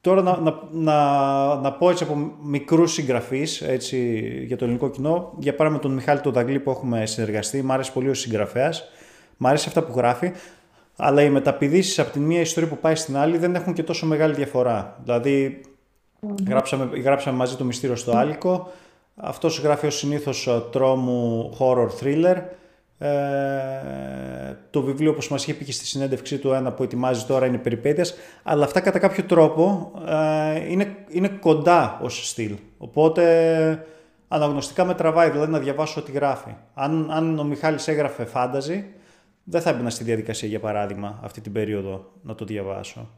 Τώρα να, να, να, να πω έτσι από μικρούς συγγραφείς για το ελληνικό κοινό. Για παράδειγμα, τον Μιχάλη τον Δαγκλή που έχουμε συνεργαστεί. Μ' άρεσε πολύ ο συγγραφέας. Μ' άρεσε αυτά που γράφει. Αλλά οι μεταπηδήσεις από τη μία ιστορία που πάει στην άλλη δεν έχουν και τόσο μεγάλη διαφορά. Δηλαδή, γράψαμε, γράψαμε μαζί το μυστήριο στο Άλικο. Αυτός γράφει ως συνήθως τρόμου horror thriller. Ε, το βιβλίο, όπως μας είχε πει και στη συνέντευξή του ένα που ετοιμάζει τώρα, είναι περιπέτειας, αλλά αυτά κατά κάποιο τρόπο ε, είναι, είναι κοντά ως στυλ. Οπότε αναγνωστικά με τραβάει, δηλαδή να διαβάσω ό,τι γράφει. Αν, αν ο Μιχάλης έγραφε φάνταζι, δεν θα έμπαινα στη διαδικασία, για παράδειγμα, αυτή την περίοδο να το διαβάσω.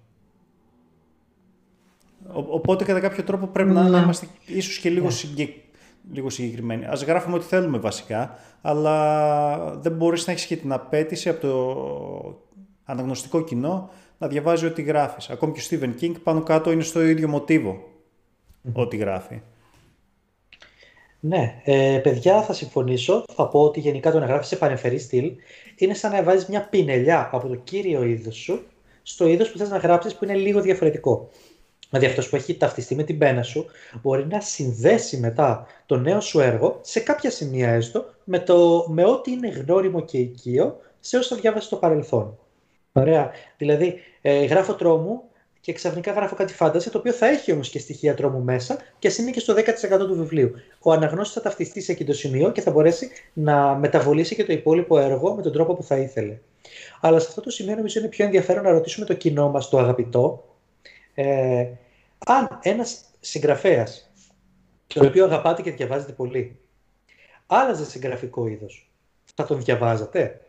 οπότε κατά κάποιο τρόπο πρέπει να, να είμαστε ίσως και λίγο yeah λίγο συγκεκριμένοι. Ας γράφουμε ό,τι θέλουμε βασικά, αλλά δεν μπορείς να έχεις και την απέτηση από το αναγνωστικό κοινό να διαβάζει ό,τι γράφεις. Ακόμη και ο Stephen King πάνω κάτω είναι στο ίδιο μοτίβο. ό,τι γράφει. Ναι, ε, παιδιά θα συμφωνήσω. Θα πω ότι γενικά το να γράφεις σε πανεφερή στυλ είναι σαν να βάζεις μια πινελιά από το κύριο είδος σου στο είδος που θες να γράψεις που είναι λίγο διαφορετικό. Δηλαδή αυτό που έχει ταυτιστεί με την πένα σου μπορεί να συνδέσει μετά το νέο σου έργο σε κάποια σημεία έστω με, το, με ό,τι είναι γνώριμο και οικείο σε όσο διάβασε στο παρελθόν. Ωραία. Δηλαδή, ε, γράφω τρόμου και ξαφνικά γράφω κάτι φάνταση, το οποίο θα έχει όμως και στοιχεία τρόμου μέσα και ας είναι και στο 10% του βιβλίου. Ο αναγνώστης θα ταυτιστεί σε εκείνο το σημείο και θα μπορέσει να μεταβολήσει και το υπόλοιπο έργο με τον τρόπο που θα ήθελε. Αλλά σε αυτό το σημείο νομίζω είναι πιο ενδιαφέρον να ρωτήσουμε το κοινό μας, το αγαπητό, ε, αν ένας συγγραφέας, τον οποίο αγαπάτε και διαβάζετε πολύ, άλλαζε συγγραφικό είδος, θα τον διαβάζατε;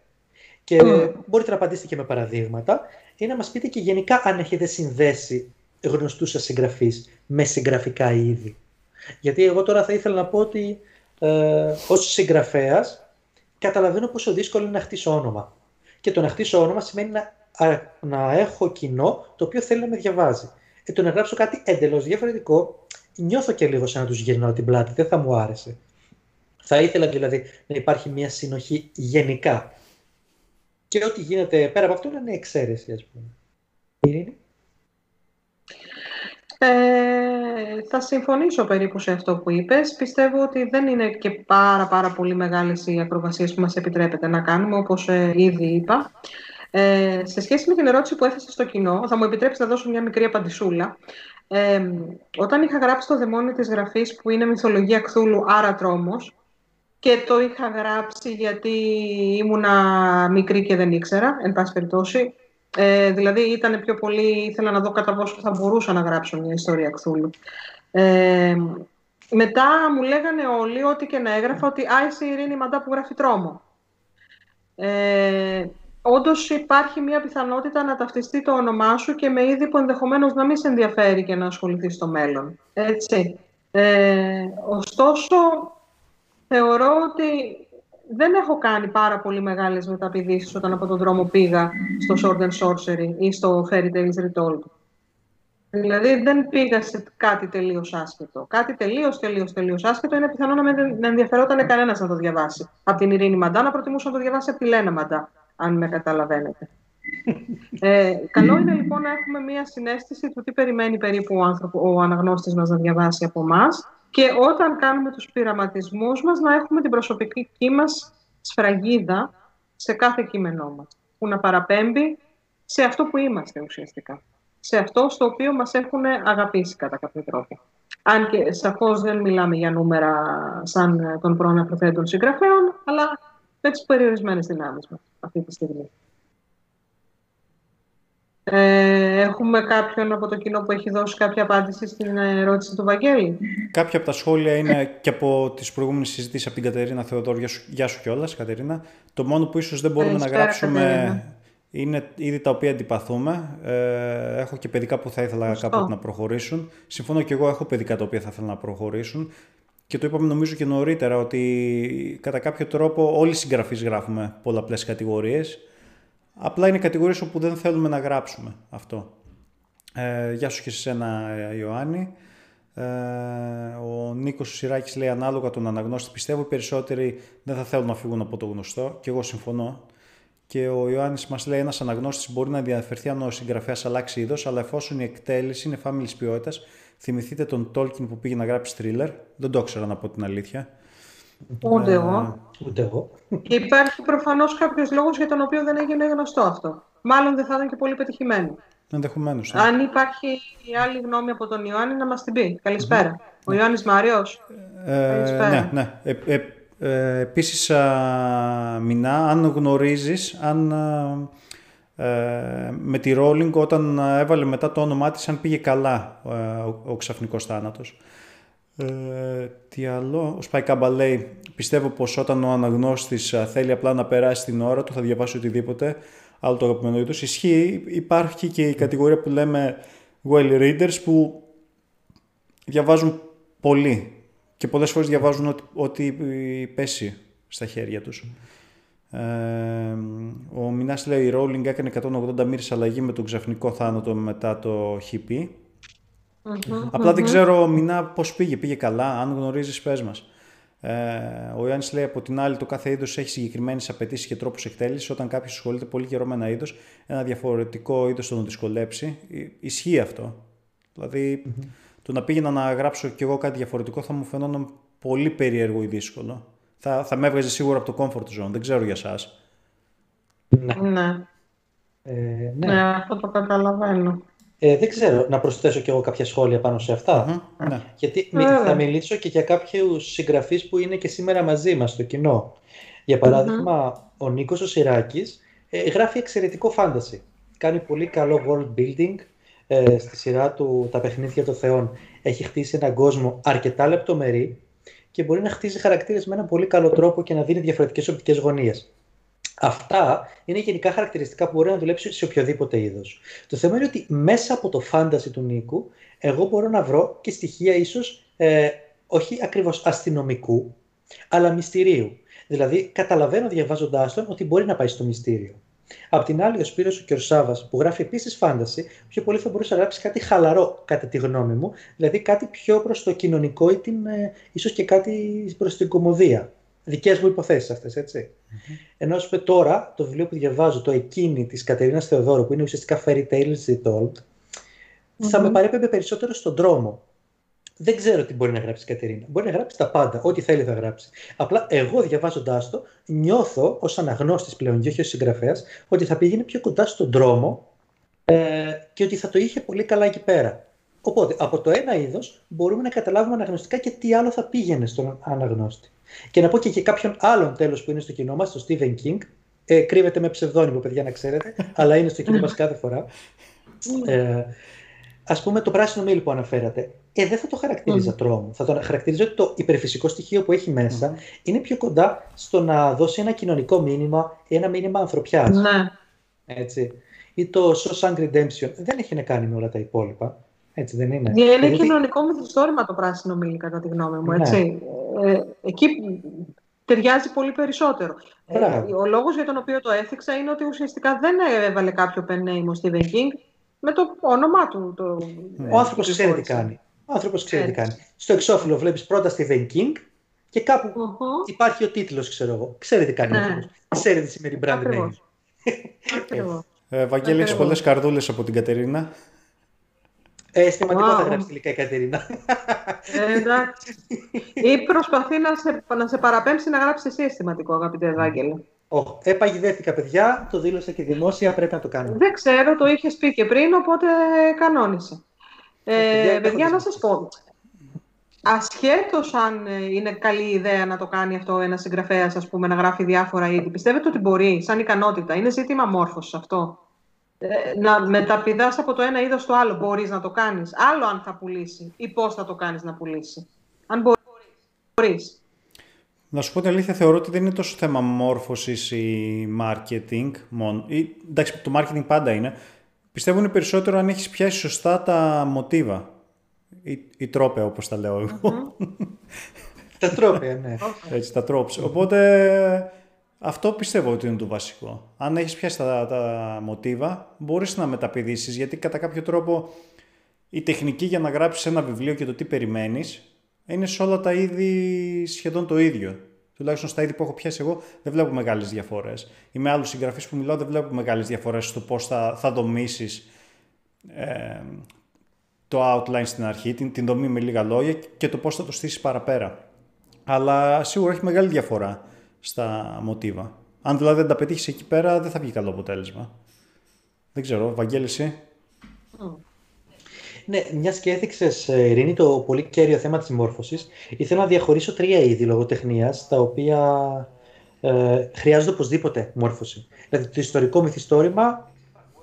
Και μπορείτε να απαντήσετε και με παραδείγματα ή να μας πείτε και γενικά αν έχετε συνδέσει γνωστούς σας συγγραφείς με συγγραφικά είδη. Γιατί εγώ τώρα θα ήθελα να πω ότι ε, ως συγγραφέας καταλαβαίνω πόσο δύσκολο είναι να χτίσω όνομα. Και το να χτίσω όνομα σημαίνει να, να έχω κοινό το οποίο θέλει να με διαβάζει. Και το να γράψω κάτι εντελώς διαφορετικό, νιώθω και λίγο σαν να τους γυρνάω την πλάτη, δεν θα μου άρεσε. Θα ήθελα δηλαδή να υπάρχει μια συνοχή γενικά και ό,τι γίνεται πέρα από αυτό είναι εξαίρεση, ας πούμε. Ειρήνη. Ε, θα συμφωνήσω περίπου σε αυτό που είπες. Πιστεύω ότι δεν είναι και πάρα πάρα πολύ μεγάλες οι ακροβασίες που μας επιτρέπεται να κάνουμε, όπως ε, ήδη είπα. Ε, σε σχέση με την ερώτηση που έθεσε στο κοινό, θα μου επιτρέψει να δώσω μια μικρή απαντησούλα. Ε, όταν είχα γράψει το δαιμόνι της γραφής που είναι μυθολογία Κθούλου, άρα τρόμος, και το είχα γράψει γιατί ήμουνα μικρή και δεν ήξερα, εν πάση περιπτώσει. Ε, δηλαδή ήταν πιο πολύ, ήθελα να δω κατά πόσο θα μπορούσα να γράψω μια ιστορία Κθούλου. Ε, μετά μου λέγανε όλοι ότι και να έγραφα ότι «Α, είσαι η Ειρήνη Μαντά που γράφει τρόμο». Ε, Όντως υπάρχει μια πιθανότητα να ταυτιστεί το όνομά σου και με είδη που ενδεχομένως να μην σε ενδιαφέρει και να ασχοληθείς στο μέλλον. Έτσι. Ε, ωστόσο, θεωρώ ότι δεν έχω κάνει πάρα πολύ μεγάλες μεταπηδήσεις όταν από τον δρόμο πήγα στο Sword and Sorcery ή στο Fairy Tales Retold. Δηλαδή δεν πήγα σε κάτι τελείως άσχετο. Κάτι τελείως, τελείως, τελείως άσχετο είναι πιθανό να μην ενδιαφερόταν κανένας να το διαβάσει. Από την Ειρήνη Μαντά να προτιμούσα να το διαβάσει από τη Λένα Μαντά, αν με καταλαβαίνετε. ε, καλό είναι λοιπόν να έχουμε μία συνέστηση του τι περιμένει περίπου ο, άνθρωπο, ο αναγνώστης μας να διαβάσει από εμάς και όταν κάνουμε τους πειραματισμούς μας να έχουμε την προσωπική μας σφραγίδα σε κάθε κείμενό μας, που να παραπέμπει σε αυτό που είμαστε ουσιαστικά. Σε αυτό στο οποίο μας έχουν αγαπήσει κατά κάποιο τρόπο. Αν και σαφώς δεν μιλάμε για νούμερα σαν των προαναφερθέντων συγγραφέων, αλλά με τις περιορισμένες δυνάμεις μας αυτή τη στιγμή. Ε, έχουμε κάποιον από το κοινό που έχει δώσει κάποια απάντηση στην ερώτηση του Βαγγέλη; Κάποια από τα σχόλια είναι και από τις προηγούμενες συζητήσεις από την Κατερίνα Θεοδόρου. Γεια σου, γεια σου κιόλας, Κατερίνα. Το μόνο που ίσως δεν μπορούμε να γράψουμε είναι ήδη τα οποία αντιπαθούμε. Ε, έχω και παιδικά που θα ήθελα Φωστό. κάποτε να προχωρήσουν. Συμφωνώ και εγώ, έχω παιδικά τα οποία θα ήθελα να προχωρήσουν. Και το είπαμε νομίζω και νωρίτερα ότι κατά κάποιο τρόπο όλοι οι συγγραφείς γράφουμε πολλαπλές κατηγορίες. Απλά είναι κατηγορίες όπου δεν θέλουμε να γράψουμε αυτό. Ε, γεια σου και σε σένα Ιωάννη. Ε, ο Νίκος Σιράκης λέει ανάλογα τον αναγνώστη πιστεύω οι περισσότεροι δεν θα θέλουν να φύγουν από το γνωστό και εγώ συμφωνώ. Και ο Ιωάννης μας λέει ένας αναγνώστης μπορεί να ενδιαφερθεί αν ο συγγραφέας αλλάξει είδος αλλά εφόσον η εκτέλεση είναι φάμιλης ποιότητας θυμηθείτε τον Tolkien που πήγε να γράψει thriller δεν το ήξερα να πω την αλήθεια Ούτε εγώ. Ούτε εγώ. Υπάρχει προφανώς κάποιος λόγος για τον οποίο δεν έγινε γνωστό αυτό. Μάλλον δεν θα ήταν και πολύ πετυχημένο. Ενδεχομένως. Ναι. Αν υπάρχει άλλη γνώμη από τον Ιωάννη, να μας την πει. Καλησπέρα. Ο Ιωάννης Μάριος. Ε, Καλησπέρα. Ναι, ναι. Ε, ε, ε, Επίσης, Μινά, αν γνωρίζεις, αν. Ε, με τη Rowling όταν έβαλε μετά το όνομά της αν πήγε καλά ε, ο, ο ξαφνικός θάνατος. Ε, τι άλλο; Ο Σπαϊκάμπα λέει: Πιστεύω πως όταν ο αναγνώστης θέλει απλά να περάσει την ώρα του, θα διαβάσει οτιδήποτε άλλο το αγαπημένο είδο. Ισχύει, υπάρχει και η κατηγορία που λέμε well readers που διαβάζουν πολύ και πολλές φορές διαβάζουν ό,τι, ό,τι πέσει στα χέρια τους. Ε, ο Μινάς λέει η Rowling έκανε 180 μοίρες αλλαγή με τον ξαφνικό θάνατο μετά το χιπί. Απλά δεν ξέρω μηνά πώς πήγε. Πήγε καλά, αν γνωρίζεις πες μας. Ε, ο Ιωάννης λέει από την άλλη: Το κάθε είδος έχει συγκεκριμένες απαιτήσεις και τρόπους εκτέλεσης. Όταν κάποιος ασχολείται πολύ καιρό με ένα είδος, ένα διαφορετικό είδος τον δυσκολέψει. Ισχύει αυτό. Δηλαδή, mm-hmm. Το να πήγαινα να γράψω κι εγώ κάτι διαφορετικό θα μου φαινόταν πολύ περίεργο ή δύσκολο. Θα, θα με έβγαζε σίγουρα από το comfort zone. Δεν ξέρω για εσά. Ναι. Ναι. Ε, ναι. ναι, αυτό το καταλαβαίνω. Ε, δεν ξέρω, να προσθέσω κι εγώ κάποια σχόλια πάνω σε αυτά. ναι. Γιατί θα μιλήσω και για κάποιους συγγραφείς που είναι και σήμερα μαζί μας στο κοινό. Για παραδειγμα ο Νίκος ο Σιράκης ε, γράφει εξαιρετικό φάνταση. Κάνει πολύ καλό world building ε, στη σειρά του «Τα παιχνίδια των θεών». Έχει χτίσει έναν κόσμο αρκετά λεπτομερή και μπορεί να χτίσει χαρακτήρες με έναν πολύ καλό τρόπο και να δίνει διαφορετικές οπτικές γωνίες. Αυτά είναι γενικά χαρακτηριστικά που μπορεί να δουλέψει σε οποιοδήποτε είδος. Το θέμα είναι ότι μέσα από το φάνταση του Νίκου, εγώ μπορώ να βρω και στοιχεία ίσως ε, όχι ακριβώς αστυνομικού, αλλά μυστηρίου. Δηλαδή, καταλαβαίνω διαβάζοντάς τον ότι μπορεί να πάει στο μυστήριο. Απ' την άλλη, ο Σπύρος ο Κιορσάβας, που γράφει επίσης φάνταση, πιο πολύ θα μπορούσε να γράψει κάτι χαλαρό, κατά τη γνώμη μου, δηλαδή κάτι πιο προς το κοινωνικό ή την, ε, ίσως και κάτι προς την κομμωδία. Δικές μου υποθέσεις αυτές, έτσι. Mm-hmm. Ενώ ας πούμε τώρα το βιβλίο που διαβάζω, το Εκείνη της Κατερίνας Θεοδόρου, που είναι ουσιαστικά Fairy Tales Retold, mm-hmm. θα με παρέπεμπε περισσότερο στον δρόμο. Δεν ξέρω τι μπορεί να γράψει η Κατερίνα. Μπορεί να γράψει τα πάντα, ό,τι θέλει θα γράψει. Απλά εγώ διαβάζοντάς το, νιώθω ως αναγνώστης πλέον και όχι ως συγγραφέας, ότι θα πήγαινε πιο κοντά στον δρόμο ε, και ότι θα το είχε πολύ καλά εκεί πέρα. Οπότε από το ένα είδος μπορούμε να καταλάβουμε αναγνωστικά και τι άλλο θα πήγαινε στον αναγνώστη. Και να πω και, και κάποιον άλλον τέλος που είναι στο κοινό μας, το Stephen King. Ε, κρύβεται με ψευδόνυμο, παιδιά, να ξέρετε, αλλά είναι στο κοινό μας κάθε φορά. Ε, Α πούμε, το πράσινο μήλι που αναφέρατε. Ε, δεν θα το χαρακτηρίζα mm. τρόμο. Θα το χαρακτηρίζω ότι το υπερφυσικό στοιχείο που έχει μέσα είναι πιο κοντά στο να δώσει ένα κοινωνικό μήνυμα ή ένα μήνυμα ανθρωπιάς. Ναι. Έτσι. Ή το Shawshank Redemption δεν έχει να κάνει με όλα τα υπόλοιπα. Έτσι δεν είναι. Είναι δηλαδή... κοινωνικό μυθιστόρημα το πράσινο μήλι, κατά τη γνώμη μου. Έτσι. Ναι. Ε, εκεί ταιριάζει πολύ περισσότερο. Ε, ο λόγος για τον οποίο το έθιξα είναι ότι ουσιαστικά δεν έβαλε κάποιο pen name ο Stephen King με το όνομά του. Το... Ο άνθρωπος ξέρει τι κάνει. Ο άνθρωπος ξέρει τι κάνει. Στο εξώφυλλο βλέπεις πρώτα Stephen King και κάπου uh-huh. υπάρχει ο τίτλος, ξέρω εγώ. Ξέρει τι κάνει ο ναι. άνθρωπος. Ξέρει τι σημαίνει brand name. Ε, Βαγγέλη, έχεις πολλές καρδούλες από την Κατερίνα. Ε, αισθηματικό wow. θα γράψει τελικά η Κατερίνα. Ε, εντάξει. Ή προσπαθεί να σε, να σε παραπέμψει να γράψεις εσύ αισθηματικό, αγαπητέ Ευάγγελε. Oh, επαγγελθήκα, παιδιά, το δήλωσα και δημόσια, πρέπει να το κάνω. Δεν ξέρω, το είχες πει και πριν, οπότε κανόνισε. Ε, ε παιδιά, να σας πω. Ασχέτως αν ε, είναι καλή ιδέα να το κάνει αυτό ένας συγγραφέας, ας πούμε, να γράφει διάφορα είδη, πιστεύετε ότι μπορεί, σαν ικανότητα. Είναι ζήτημα μόρφωσης αυτό. Ε, να μεταπηδάς από το ένα είδος στο άλλο. Μπορείς να το κάνεις. Άλλο αν θα πουλήσει ή πώς θα το κάνεις να πουλήσει. Αν μπορείς. Να σου πω την αλήθεια, θεωρώ ότι δεν είναι τόσο θέμα μόρφωσης ή marketing μόνο. Ή, εντάξει, το marketing πάντα είναι. Πιστεύω είναι περισσότερο αν έχεις πιάσει σωστά τα μοτίβα. Ή, ή τρόπε, όπως τα λέω εγώ. τα τρόπε, ναι. Έτσι, τα τρόπες. Οπότε αυτό πιστεύω ότι είναι το βασικό. Αν έχεις πιάσει τα, τα μοτίβα, μπορείς να μεταπηδήσεις, γιατί κατά κάποιο τρόπο η τεχνική για να γράψεις ένα βιβλίο και το τι περιμένεις, είναι σε όλα τα είδη σχεδόν το ίδιο. Τουλάχιστον στα είδη που έχω πιάσει εγώ δεν βλέπω μεγάλες διαφορές. Ή με άλλους συγγραφείς που μιλάω δεν βλέπω μεγάλες διαφορές στο πώς θα, θα δομήσεις ε, το outline στην αρχή, την, την δομή με λίγα λόγια και το πώς θα το στήσεις παραπέρα. Αλλά σίγουρα έχει μεγάλη διαφορά στα μοτίβα. Αν δηλαδή δεν τα πετύχεις εκεί πέρα, δεν θα βγει καλό αποτέλεσμα. Δεν ξέρω, Βαγγέλη, εσύ; Ναι, μιας και έθιξες, ε, Ειρήνη, το πολύ κέριο θέμα της μόρφωση, ήθελα να διαχωρίσω τρία είδη λογοτεχνίας, τα οποία ε, χρειάζονται οπωσδήποτε μόρφωση. Δηλαδή, το ιστορικό μυθιστόρημα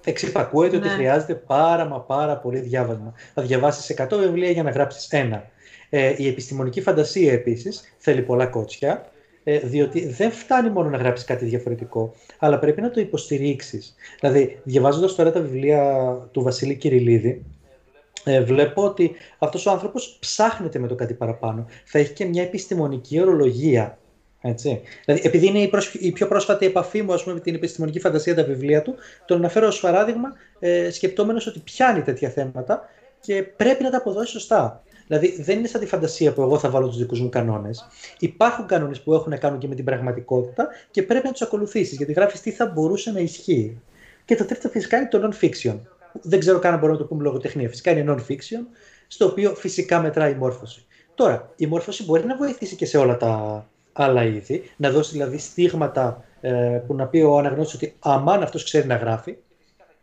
εξυπακούεται ναι. ότι χρειάζεται πάρα μα πάρα πολύ διάβασμα. Θα διαβάσεις 100 βιβλία για να γράψεις ένα. Ε, η επιστημονική φαντασία επίσης θέλει πολλά κότσια ε, διότι δεν φτάνει μόνο να γράψεις κάτι διαφορετικό, αλλά πρέπει να το υποστηρίξεις. Δηλαδή, διαβάζοντας τώρα τα βιβλία του Βασίλη Κυριλίδη, ε, βλέπω ότι αυτός ο άνθρωπος ψάχνεται με το κάτι παραπάνω. Θα έχει και μια επιστημονική ορολογία. Έτσι. Δηλαδή, επειδή είναι η, η πιο πρόσφατη επαφή μου πούμε, με την επιστημονική φαντασία τα βιβλία του, τον αναφέρω ως παράδειγμα, ε, σκεπτόμενος ότι πιάνει τέτοια θέματα και πρέπει να τα αποδώσει σωστά. Δηλαδή δεν είναι σαν τη φαντασία που εγώ θα βάλω τους δικούς μου κανόνες. Υπάρχουν κανόνες που έχουν να κάνουν και με την πραγματικότητα και πρέπει να τους ακολουθήσεις γιατί γράφεις τι θα μπορούσε να ισχύει. Και το τρίτο φυσικά είναι το non-fiction. Δεν ξέρω καν αν μπορούμε να το πούμε λογοτεχνία. Φυσικά είναι non-fiction, στο οποίο φυσικά μετράει η μόρφωση. Τώρα, η μόρφωση μπορεί να βοηθήσει και σε όλα τα άλλα είδη, να δώσει δηλαδή στίγματα ε, που να πει ο αναγνώστης ότι αμάν αυτός ξέρει να γράφει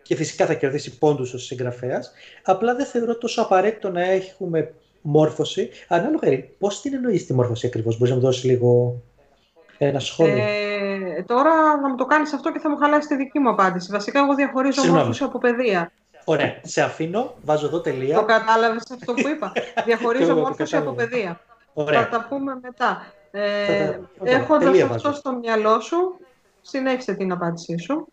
και φυσικά θα κερδίσει πόντους ως συγγραφέας, απλά δεν θεωρώ τόσο απαραίτητο να έχουμε μόρφωση. Ανάλογα, πώς την εννοείς τη μόρφωση ακριβώς, μπορείς να μου δώσεις λίγο ένα σχόλιο; Ε, τώρα θα μου το κάνεις αυτό και θα μου χαλάσεις τη δική μου απάντηση. Βασικά εγώ διαχωρίζω Συγνώμη. μόρφωση από παιδεία. Ωραία, σε αφήνω, βάζω εδώ τελεία. Το κατάλαβες αυτό που είπα. Διαχωρίζω μόρφωση από παιδεία. Ωραία. Θα τα πούμε μετά. Ε, Έχοντας αυτό στο μυαλό σου, συνέχισε την απάντησή σου.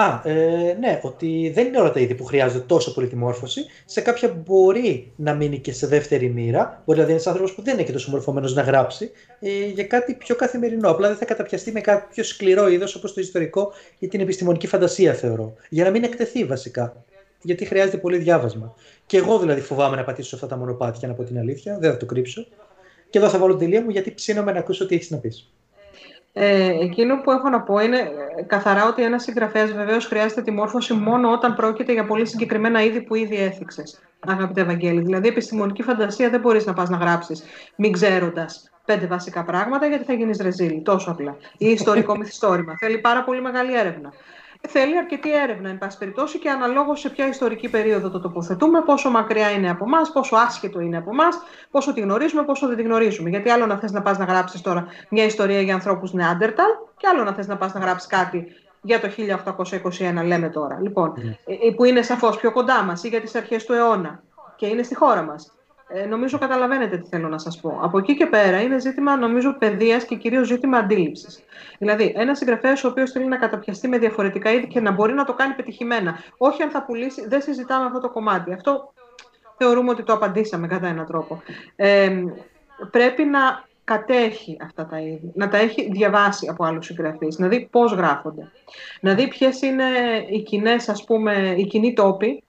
Α, ε, ναι, ότι δεν είναι όλα τα είδη που χρειάζονται τόσο πολύ τη μόρφωση. Σε κάποια μπορεί να μείνει και σε δεύτερη μοίρα. Μπορεί δηλαδή ένας άνθρωπος που δεν είναι και τόσο μορφωμένος να γράψει ε, για κάτι πιο καθημερινό. Απλά δεν θα καταπιαστεί με κάτι πιο σκληρό είδος όπως το ιστορικό ή την επιστημονική φαντασία, θεωρώ. Για να μην εκτεθεί βασικά. Γιατί χρειάζεται πολύ διάβασμα. Και εγώ δηλαδή φοβάμαι να πατήσω σε αυτά τα μονοπάτια, να πω την αλήθεια. Δεν θα το κρύψω. Και εδώ θα βάλω την τελεία μου γιατί ψήνομαι να ακούσω τι έχεις να πεις. Ε, εκείνο που έχω να πω είναι ε, καθαρά ότι ένας συγγραφέας βεβαίως χρειάζεται τη μόρφωση μόνο όταν πρόκειται για πολύ συγκεκριμένα είδη που ήδη έθιξες, αγαπητέ Ευαγγέλη. Δηλαδή, επιστημονική φαντασία δεν μπορείς να πας να γράψεις μην ξέροντας πέντε βασικά πράγματα, γιατί θα γίνεις ρεζίλη. Τόσο απλά. Ή ιστορικό μυθιστόρημα. Θέλει πάρα πολύ μεγάλη έρευνα θέλει αρκετή έρευνα, εν πάση περιπτώσει, και αναλόγως σε ποια ιστορική περίοδο το τοποθετούμε, πόσο μακριά είναι από εμάς, πόσο άσχετο είναι από εμάς, πόσο τη γνωρίζουμε, πόσο δεν τη γνωρίζουμε. Γιατί άλλο να θες να πας να γράψεις τώρα μια ιστορία για ανθρώπους Νεάντερταλ, και άλλο να θες να πας να γράψεις κάτι για το 1821, λέμε τώρα. Λοιπόν, mm. που είναι σαφώς πιο κοντά μας ή για τις αρχές του αιώνα και είναι στη χώρα μας. Ε, νομίζω καταλαβαίνετε τι θέλω να σας πω. Από εκεί και πέρα είναι ζήτημα νομίζω παιδείας και κυρίως ζήτημα αντίληψης. Δηλαδή, ένας συγγραφέας ο οποίος θέλει να καταπιαστεί με διαφορετικά είδη και να μπορεί να το κάνει πετυχημένα. Όχι αν θα πουλήσει, δεν συζητάμε αυτό το κομμάτι. Αυτό θεωρούμε ότι το απαντήσαμε κατά έναν τρόπο. Ε, πρέπει να κατέχει αυτά τα είδη, να τα έχει διαβάσει από άλλους συγγραφείς, να δει πώς γράφονται, να δει ποιες είναι οι κοινές, ας πούμε, οι κοινοί τόποι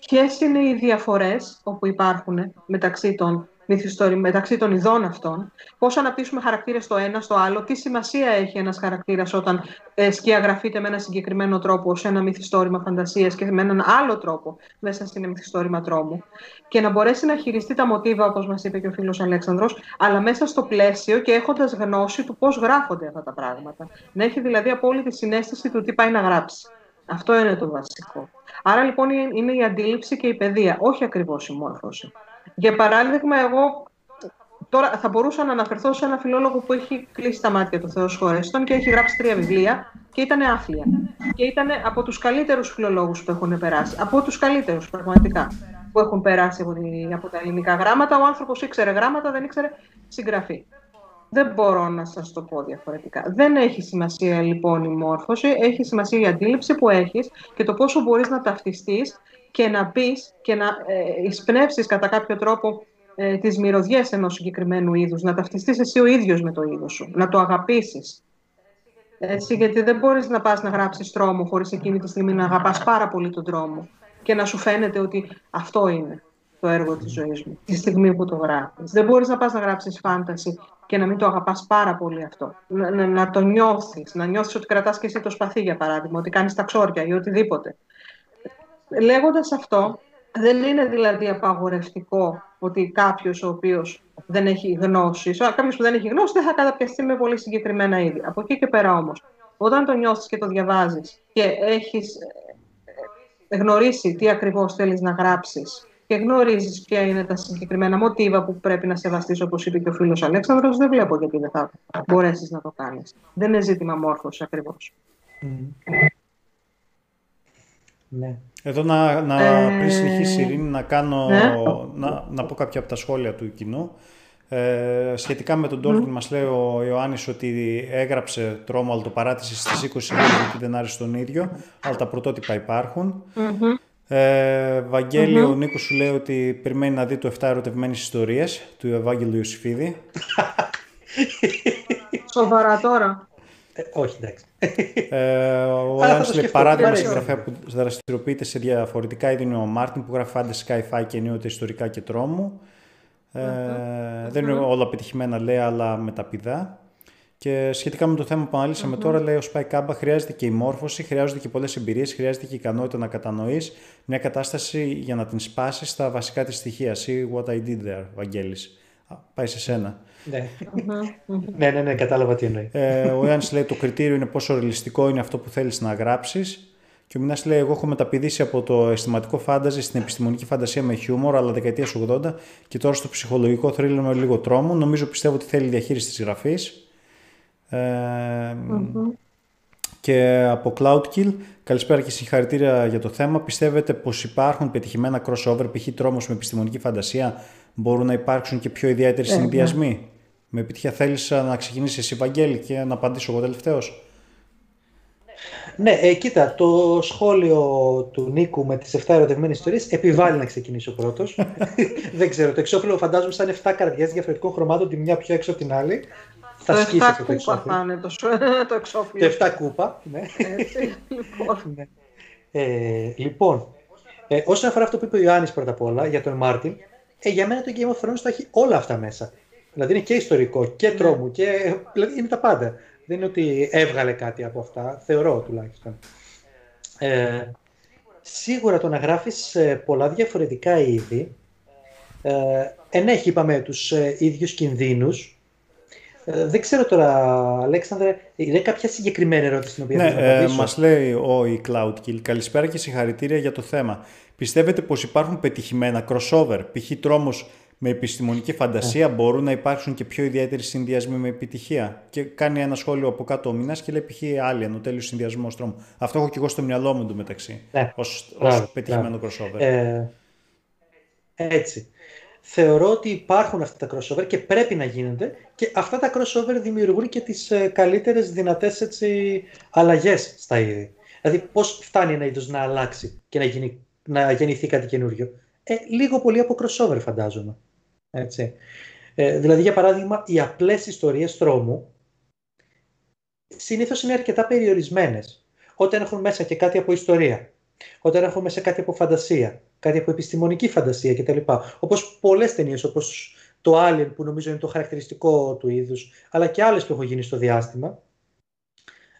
ποιες είναι οι διαφορές όπου υπάρχουν μεταξύ των μυθιστόρων, μεταξύ των ειδών αυτών, πώς αναπτύσσουμε χαρακτήρες στο ένα, στο άλλο, τι σημασία έχει ένας χαρακτήρας όταν ε, σκιαγραφείται με ένα συγκεκριμένο τρόπο σε ένα μυθιστόρημα φαντασίας και με έναν άλλο τρόπο μέσα στην μυθιστόρημα τρόμου; Και να μπορέσει να χειριστεί τα μοτίβα, όπως μας είπε και ο φίλος Αλέξανδρος, αλλά μέσα στο πλαίσιο και έχοντας γνώση του πώς γράφονται αυτά τα πράγματα. Να έχει δηλαδή απόλυτη συνέστηση του τι πάει να γράψει. Αυτό είναι το βασικό. Άρα λοιπόν είναι η αντίληψη και η παιδεία, όχι ακριβώς η μόρφωση. Για παράδειγμα, εγώ τώρα θα μπορούσα να αναφερθώ σε ένα φιλόλογο που έχει κλείσει τα μάτια του Θεός Χωρέστον και έχει γράψει τρία βιβλία και ήταν άθλια. Και ήταν από τους καλύτερους φιλολόγους που έχουν περάσει. Από τους καλύτερους πραγματικά που έχουν περάσει από, τα ελληνικά γράμματα. Ο άνθρωπος ήξερε γράμματα, δεν ήξερε συγγραφή. Δεν μπορώ να σας το πω διαφορετικά. Δεν έχει σημασία λοιπόν η μόρφωση, έχει σημασία η αντίληψη που έχεις και το πόσο μπορείς να ταυτιστείς και να πεις και να ε, εισπνεύσεις κατά κάποιο τρόπο ε, τις μυρωδιές ενός συγκεκριμένου είδους, να ταυτιστείς εσύ ο ίδιος με το είδος σου, να το αγαπήσεις. Έτσι, γιατί δεν μπορείς να πας να γράψεις τρόμο χωρίς εκείνη τη στιγμή να αγαπάς πάρα πολύ τον τρόμο και να σου φαίνεται ότι αυτό είναι το έργο της ζωής μου, τη στιγμή που το γράφεις. Δεν μπορείς να πας να γράψεις φάνταση και να μην το αγαπάς πάρα πολύ αυτό. Να, να, να το νιώθεις, να νιώθεις ότι κρατάς και εσύ το σπαθί για παράδειγμα, ότι κάνεις τα ξόρια ή οτιδήποτε. Λέγοντας αυτό, δεν είναι δηλαδή απαγορευτικό ότι κάποιος ο οποίος δεν έχει γνώση, κάποιος που δεν έχει γνώση δεν θα καταπιαστεί με πολύ συγκεκριμένα είδη. Από εκεί και πέρα όμως, όταν το νιώθεις και το διαβάζεις και έχεις ε, γνωρίσει τι ακριβώς θέλεις να γράψεις και γνωρίζεις ποια είναι τα συγκεκριμένα μοτίβα που πρέπει να σεβαστείς, όπως είπε και ο φίλος Αλέξανδρος, δεν βλέπω γιατί δεν θα μπορέσεις να το κάνεις. Δεν είναι ζήτημα μόρφωσης ακριβώς. Ναι. Εδώ να, να ε... πριν συνεχίσει η Ειρήνη, να, κάνω, ναι. να, να πω κάποια από τα σχόλια του κοινού. Ε, σχετικά με τον Τόλκιν mm. μας λέει ο Ιωάννης ότι έγραψε τρόμο αλλά το παράτησε στις 20 σελίδες γιατί δεν άρεσε τον ίδιο αλλά τα πρωτότυπα υπάρχουν ε, Βαγγέλη, mm-hmm. ο Νίκος σου λέει ότι περιμένει να δει το 7 ερωτευμένες ιστορίες του Ευάγγελου Ιωσήφιδη. Σοβαρά τώρα. Ε, όχι, εντάξει. Ε, ο Ιάννης λέει παράδειγμα συγγραφέα που δραστηριοποιείται σε διαφορετικά είδη είναι ο Μάρτιν που γράφει fantasy, sci-fi και ενίοτε ιστορικά και τρόμου. Ε, Δεν είναι όλα πετυχημένα λέει, αλλά με τα πηδά. Και σχετικά με το θέμα που αναλύσαμε τώρα, λέει ο Σπάι Κάμπα, χρειάζεται και η μόρφωση, χρειάζονται και πολλές εμπειρίες, χρειάζεται και η ικανότητα να κατανοείς μια κατάσταση για να την σπάσεις στα βασικά της στοιχεία. See what I did there, Βαγγέλης. Πάει σε σένα. Ναι. ναι, ναι, ναι, κατάλαβα τι εννοεί. Ε, ο Ιάννης λέει το κριτήριο είναι πόσο ρεαλιστικό είναι αυτό που θέλεις να γράψεις. Και ο Μινάς λέει: Εγώ έχω μεταπηδήσει από το αισθηματικό φάνταζι στην επιστημονική φαντασία με χιούμορ, αλλά δεκαετίας 80 και τώρα στο ψυχολογικό θρύλο με λίγο τρόμο. Νομίζω πιστεύω ότι θέλει διαχείριση της γραφής. Ε, Και από Cloudkill, καλησπέρα και συγχαρητήρια για το θέμα. Πιστεύετε πως υπάρχουν πετυχημένα crossover, π.χ. τρόμος με επιστημονική φαντασία, μπορούν να υπάρξουν και πιο ιδιαίτεροι ε, συνδυασμοί; Ναι. Με επιτυχία θέλεις να ξεκινήσεις εσύ, Βαγγέλη, και να απαντήσω εγώ τελευταίος; Ναι, ε, κοίτα, το σχόλιο του Νίκου με τις 7 ερωτευμένες ιστορίες επιβάλλει να ξεκινήσω πρώτος. Δεν ξέρω, το εξώφυλλο φαντάζομαι σαν 7 καρδιές διαφορετικών χρωμάτων, τη μια πιο έξω από την άλλη θα σκίσει αυτό το εξώφυλλο. Θα είναι το, το εξώφυλλο. Το 7 κούπα, ναι. Έτσι, λοιπόν. ναι. Ε, λοιπόν, ε, όσον αφορά αυτό που είπε ο Ιωάννης πρώτα απ' όλα για τον Μάρτιν, ε, για μένα το Game of Thrones το έχει όλα αυτά μέσα. Δηλαδή είναι και ιστορικό και ναι. τρόμου και δηλαδή είναι τα πάντα. Δεν είναι ότι έβγαλε κάτι από αυτά, θεωρώ τουλάχιστον. Ε, σίγουρα το να γράφεις ε, πολλά διαφορετικά είδη, ε, ενέχει είπαμε τους ε, ίδιους κινδύνους, ε, δεν ξέρω τώρα, Αλέξανδρε, είναι κάποια συγκεκριμένη ερώτηση την οποία ναι, να ε, Μας λέει ο η Cloudkill, καλησπέρα και συγχαρητήρια για το θέμα. Πιστεύετε πως υπάρχουν πετυχημένα crossover, π.χ. τρόμος με επιστημονική φαντασία, yeah. μπορούν να υπάρξουν και πιο ιδιαίτεροι συνδυασμοί με επιτυχία; Και κάνει ένα σχόλιο από κάτω ο Μινάς και λέει π.χ. Alien, ο τέλειος συνδυασμός τρόμου. Αυτό έχω και εγώ στο μυαλό μου εντωμεταξύ, ναι. ως, ως πετυχημένο crossover. Ε, έτσι θεωρώ ότι υπάρχουν αυτά τα crossover και πρέπει να γίνονται και αυτά τα crossover δημιουργούν και τις ε, καλύτερες δυνατές έτσι, αλλαγές στα είδη. Δηλαδή πώς φτάνει ένα είδος να αλλάξει και να, γίνει, να γεννηθεί κάτι καινούριο. Ε, λίγο πολύ από crossover φαντάζομαι. Έτσι. Ε, δηλαδή για παράδειγμα οι απλές ιστορίες τρόμου συνήθως είναι αρκετά περιορισμένες όταν έχουν μέσα και κάτι από ιστορία όταν έχουμε σε κάτι από φαντασία, κάτι από επιστημονική φαντασία κτλ. Όπως πολλές ταινίες, όπως το Alien που νομίζω είναι το χαρακτηριστικό του είδους, αλλά και άλλες που έχουν γίνει στο διάστημα,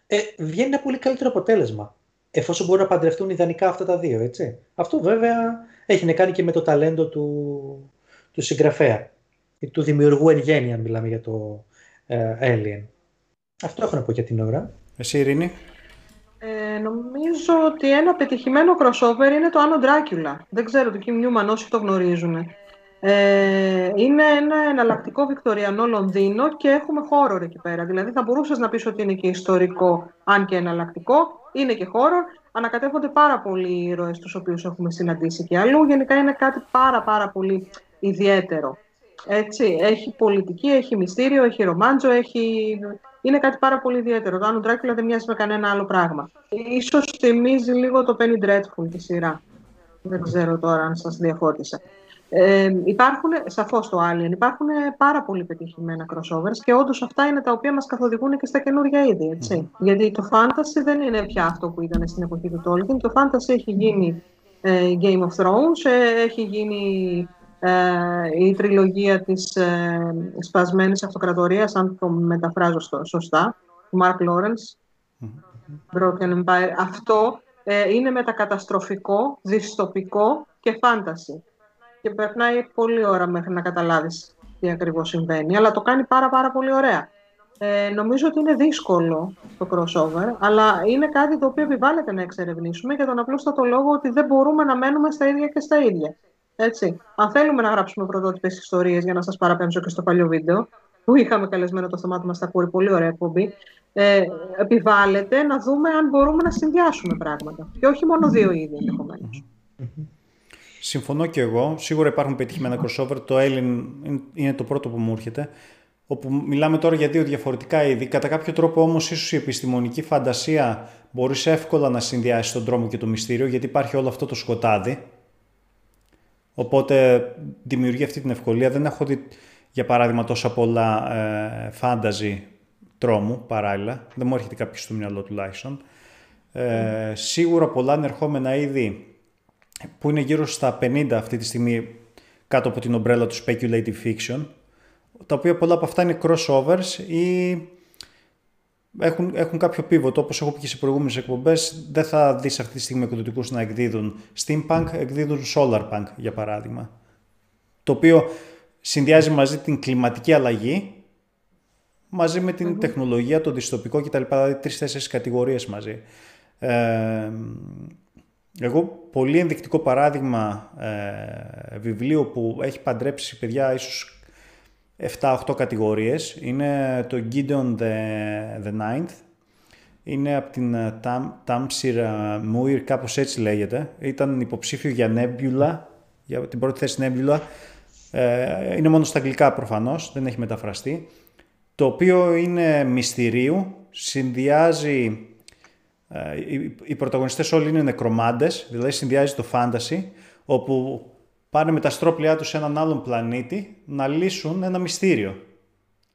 ε, βγαίνει ένα πολύ καλύτερο αποτέλεσμα. Εφόσον μπορούν να παντρευτούν ιδανικά αυτά τα δύο, έτσι. Αυτό βέβαια έχει να κάνει και με το ταλέντο του, του συγγραφέα, του δημιουργού εν γέννη, αν μιλάμε για το ε, Alien. Αυτό έχω να πω για την ώρα. Εσύ, Ειρήνη. Ε, νομίζω ότι ένα πετυχημένο crossover είναι το Anno Dracula. Δεν ξέρω το Kim Newman όσοι το γνωρίζουν. Ε, είναι ένα εναλλακτικό βικτοριανό Λονδίνο και έχουμε χώρο εκεί πέρα. Δηλαδή θα μπορούσες να πεις ότι είναι και ιστορικό, αν και εναλλακτικό. Είναι και χώρο. Ανακατεύονται πάρα πολλοί οι ήρωες τους οποίους έχουμε συναντήσει και αλλού. Γενικά είναι κάτι πάρα πάρα πολύ ιδιαίτερο. Έτσι, έχει πολιτική, έχει μυστήριο, έχει ρομάντζο, έχει είναι κάτι πάρα πολύ ιδιαίτερο. Το Άνω Ντράκουλα δεν μοιάζει με κανένα άλλο πράγμα. Ίσως θυμίζει λίγο το Penny Dreadful τη σειρά. Δεν ξέρω τώρα αν σας διαφώτισα. Ε, υπάρχουν, σαφώς το Alien, υπάρχουν πάρα πολύ πετυχημένα crossovers και όντως αυτά είναι τα οποία μας καθοδηγούν και στα καινούργια είδη, έτσι. Γιατί το fantasy δεν είναι πια αυτό που ήταν στην εποχή του Tolkien. Το fantasy έχει γίνει ε, Game of Thrones, ε, έχει γίνει ε, η τριλογία της ε, σπασμένης αυτοκρατορίας, αν το μεταφράζω σωστά, του Mark Lawrence, Broken Empire. Αυτό ε, είναι μετακαταστροφικό, δυστοπικό και φάνταση. Και περνάει πολλή ώρα μέχρι να καταλάβεις τι ακριβώς συμβαίνει, αλλά το κάνει πάρα πάρα πολύ ωραία. Ε, νομίζω ότι είναι δύσκολο το crossover, αλλά είναι κάτι το οποίο επιβάλλεται να εξερευνήσουμε για τον απλούστατο λόγο ότι δεν μπορούμε να μένουμε στα ίδια και στα ίδια. Έτσι. Αν θέλουμε να γράψουμε πρωτότυπες ιστορίες, για να σας παραπέμψω και στο παλιό βίντεο, που είχαμε καλεσμένο το θεμάτο μας στα κούρη, πολύ ωραία εκπομπή, ε, επιβάλλεται να δούμε αν μπορούμε να συνδυάσουμε πράγματα. Και όχι μόνο δύο είδη ενδεχομένως. Συμφωνώ και εγώ. Σίγουρα υπάρχουν πετυχημένα crossover. Το Έλλην είναι το πρώτο που μου έρχεται. Όπου μιλάμε τώρα για δύο διαφορετικά είδη. Κατά κάποιο τρόπο όμως, ίσως η επιστημονική φαντασία μπορείς εύκολα να συνδυάσεις τον τρόμο και το μυστήριο, γιατί υπάρχει όλο αυτό το σκοτάδι Οπότε δημιουργεί αυτή την ευκολία. Δεν έχω δει, για παράδειγμα, τόσα πολλά ε, fantasy τρόμου παράλληλα. Δεν μου έρχεται κάποιος στο μυαλό τουλάχιστον. Ε, σίγουρα πολλά ανερχόμενα είδη που είναι γύρω στα 50 αυτή τη στιγμή κάτω από την ομπρέλα του speculative fiction, τα οποία πολλά από αυτά είναι crossovers ή έχουν, έχουν κάποιο pivot, όπως έχω πει και σε προηγούμενες εκπομπές, δεν θα δεις αυτή τη στιγμή εκδοτικούς να εκδίδουν steampunk, εκδίδουν solarpunk για παράδειγμα. Το οποίο συνδυάζει μαζί την κλιματική αλλαγή μαζί με την τεχνολογία, το δυστοπικό κτλ. Δηλαδή τρεις-τέσσερις κατηγορίες μαζί. Ε, εγώ πολύ ενδεικτικό παράδειγμα ε, βιβλίου που έχει παντρέψει παιδιά ίσως 7-8 κατηγορίες είναι το Gideon the, the Ninth. Είναι από την Tamsir Muir, κάπως έτσι λέγεται. Ήταν υποψήφιο για Nebula, για την πρώτη θέση Nebula. Ε, είναι μόνο στα αγγλικά προφανώς, δεν έχει μεταφραστεί. Το οποίο είναι μυστηρίου, συνδυάζει ε, οι, οι πρωταγωνιστές όλοι είναι νεκρομάντες, δηλαδή συνδυάζει το φάνταση, όπου πάνε με τα στρόπλιά τους σε έναν άλλον πλανήτη να λύσουν ένα μυστήριο.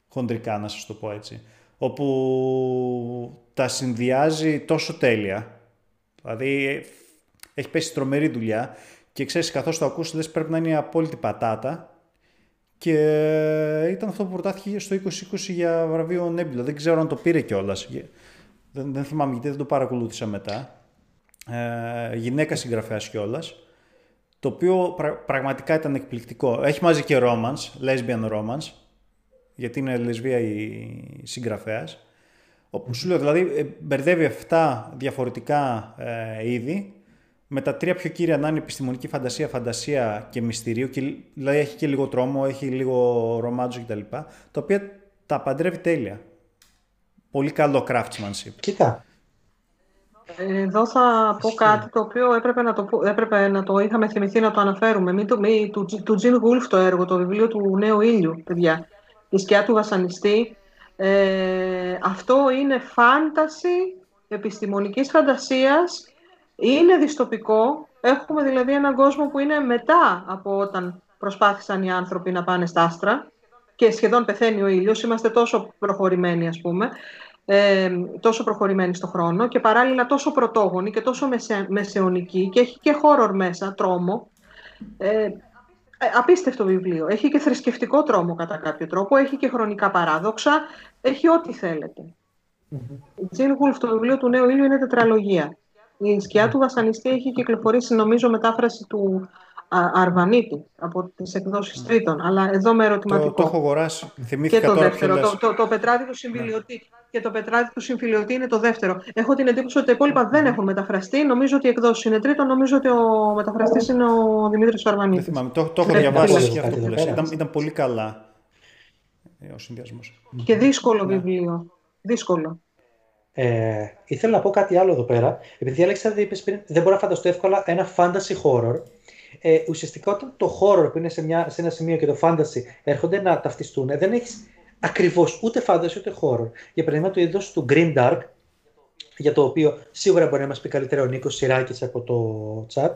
Χοντρικά να σας το πω έτσι. Όπου τα συνδυάζει τόσο τέλεια. Δηλαδή έχει πέσει τρομερή δουλειά και ξέρεις καθώς το ακούς λες πρέπει να είναι η απόλυτη πατάτα και ήταν αυτό που προτάθηκε στο 2020 για βραβείο Nebula. Δεν ξέρω αν το πήρε κιόλας δεν, δεν θυμάμαι γιατί δεν το παρακολούθησα μετά, ε, γυναίκα συγγραφέας κιόλας, το οποίο πραγματικά ήταν εκπληκτικό. Έχει μαζί και romance, lesbian romance, γιατί είναι λεσβία η συγγραφέας, όπου σου λέω, δηλαδή ε, μπερδεύει 7 διαφορετικά ε, είδη, με τα τρία πιο κύρια να είναι επιστημονική φαντασία, φαντασία και μυστηρίου, και, δηλαδή έχει και λίγο τρόμο, έχει λίγο ρομάτζο κτλ. Τα οποία τα παντρεύει τέλεια. Πολύ καλό craftsmanship. Κοίτα. Εδώ θα πω κάτι το οποίο έπρεπε να το, έπρεπε να το είχαμε θυμηθεί να το αναφέρουμε. Μην το, μη, του, του Τζιν Γουλφ το έργο, το βιβλίο του Νέου Ήλιου, παιδιά. Η σκιά του βασανιστή. Ε, αυτό είναι φάνταση επιστημονικής φαντασίας. Είναι δυστοπικό. Έχουμε δηλαδή έναν κόσμο που είναι μετά από όταν προσπάθησαν οι άνθρωποι να πάνε στα άστρα και σχεδόν πεθαίνει ο ήλιος, είμαστε τόσο προχωρημένοι ας πούμε, ε, τόσο προχωρημένοι στο χρόνο και παράλληλα τόσο πρωτόγονοι και τόσο μεσε, μεσαιωνικοί και έχει και χώρο μέσα, τρόμο. Ε, ε, απίστευτο βιβλίο. Έχει και θρησκευτικό τρόμο κατά κάποιο τρόπο, έχει και χρονικά παράδοξα, έχει ό,τι θέλετε. Η Τζιν Γουλφ, το βιβλίο του Νέου Ήλιου είναι τετραλογία. Η σκιά του βασανιστή έχει κυκλοφορήσει νομίζω μετάφραση του Αρβανίτη από τις εκδόσεις τρίτων. Αλλά εδώ με ερωτηματικό. Το, το έχω αγοράσει. Θυμήθηκα και το τώρα δεύτερο. Το, το, το, πετράδι του συμφιλιωτή. Και το πετράδι του συμφιλιωτή είναι το δεύτερο. Έχω την εντύπωση ότι τα υπόλοιπα δεν έχουν μεταφραστεί. Νομίζω ότι οι εκδόσεις είναι τρίτο. Νομίζω ότι ο μεταφραστής είναι ο Δημήτρης Αρβανίτη. Δεν θυμάμαι. Το, το έχω διαβάσει για αυτό που λες. Ήταν, ήταν πολύ καλά ε, ο συνδυασμός. Και δύσκολο βιβλίο. Δύσκολο. Ε, ήθελα να πω κάτι άλλο εδώ πέρα. Επειδή Αλέξανδρα είπες πριν, δεν μπορώ να φανταστώ εύκολα ένα fantasy horror ε, ουσιαστικά όταν το horror που είναι σε, μια, σε ένα σημείο και το fantasy έρχονται να ταυτιστούν, δεν έχεις ακριβώς ούτε fantasy ούτε horror. Για παράδειγμα, το είδος του Green Dark, για το οποίο σίγουρα μπορεί να μας πει καλύτερα ο Νίκος Σιράκης από το chat,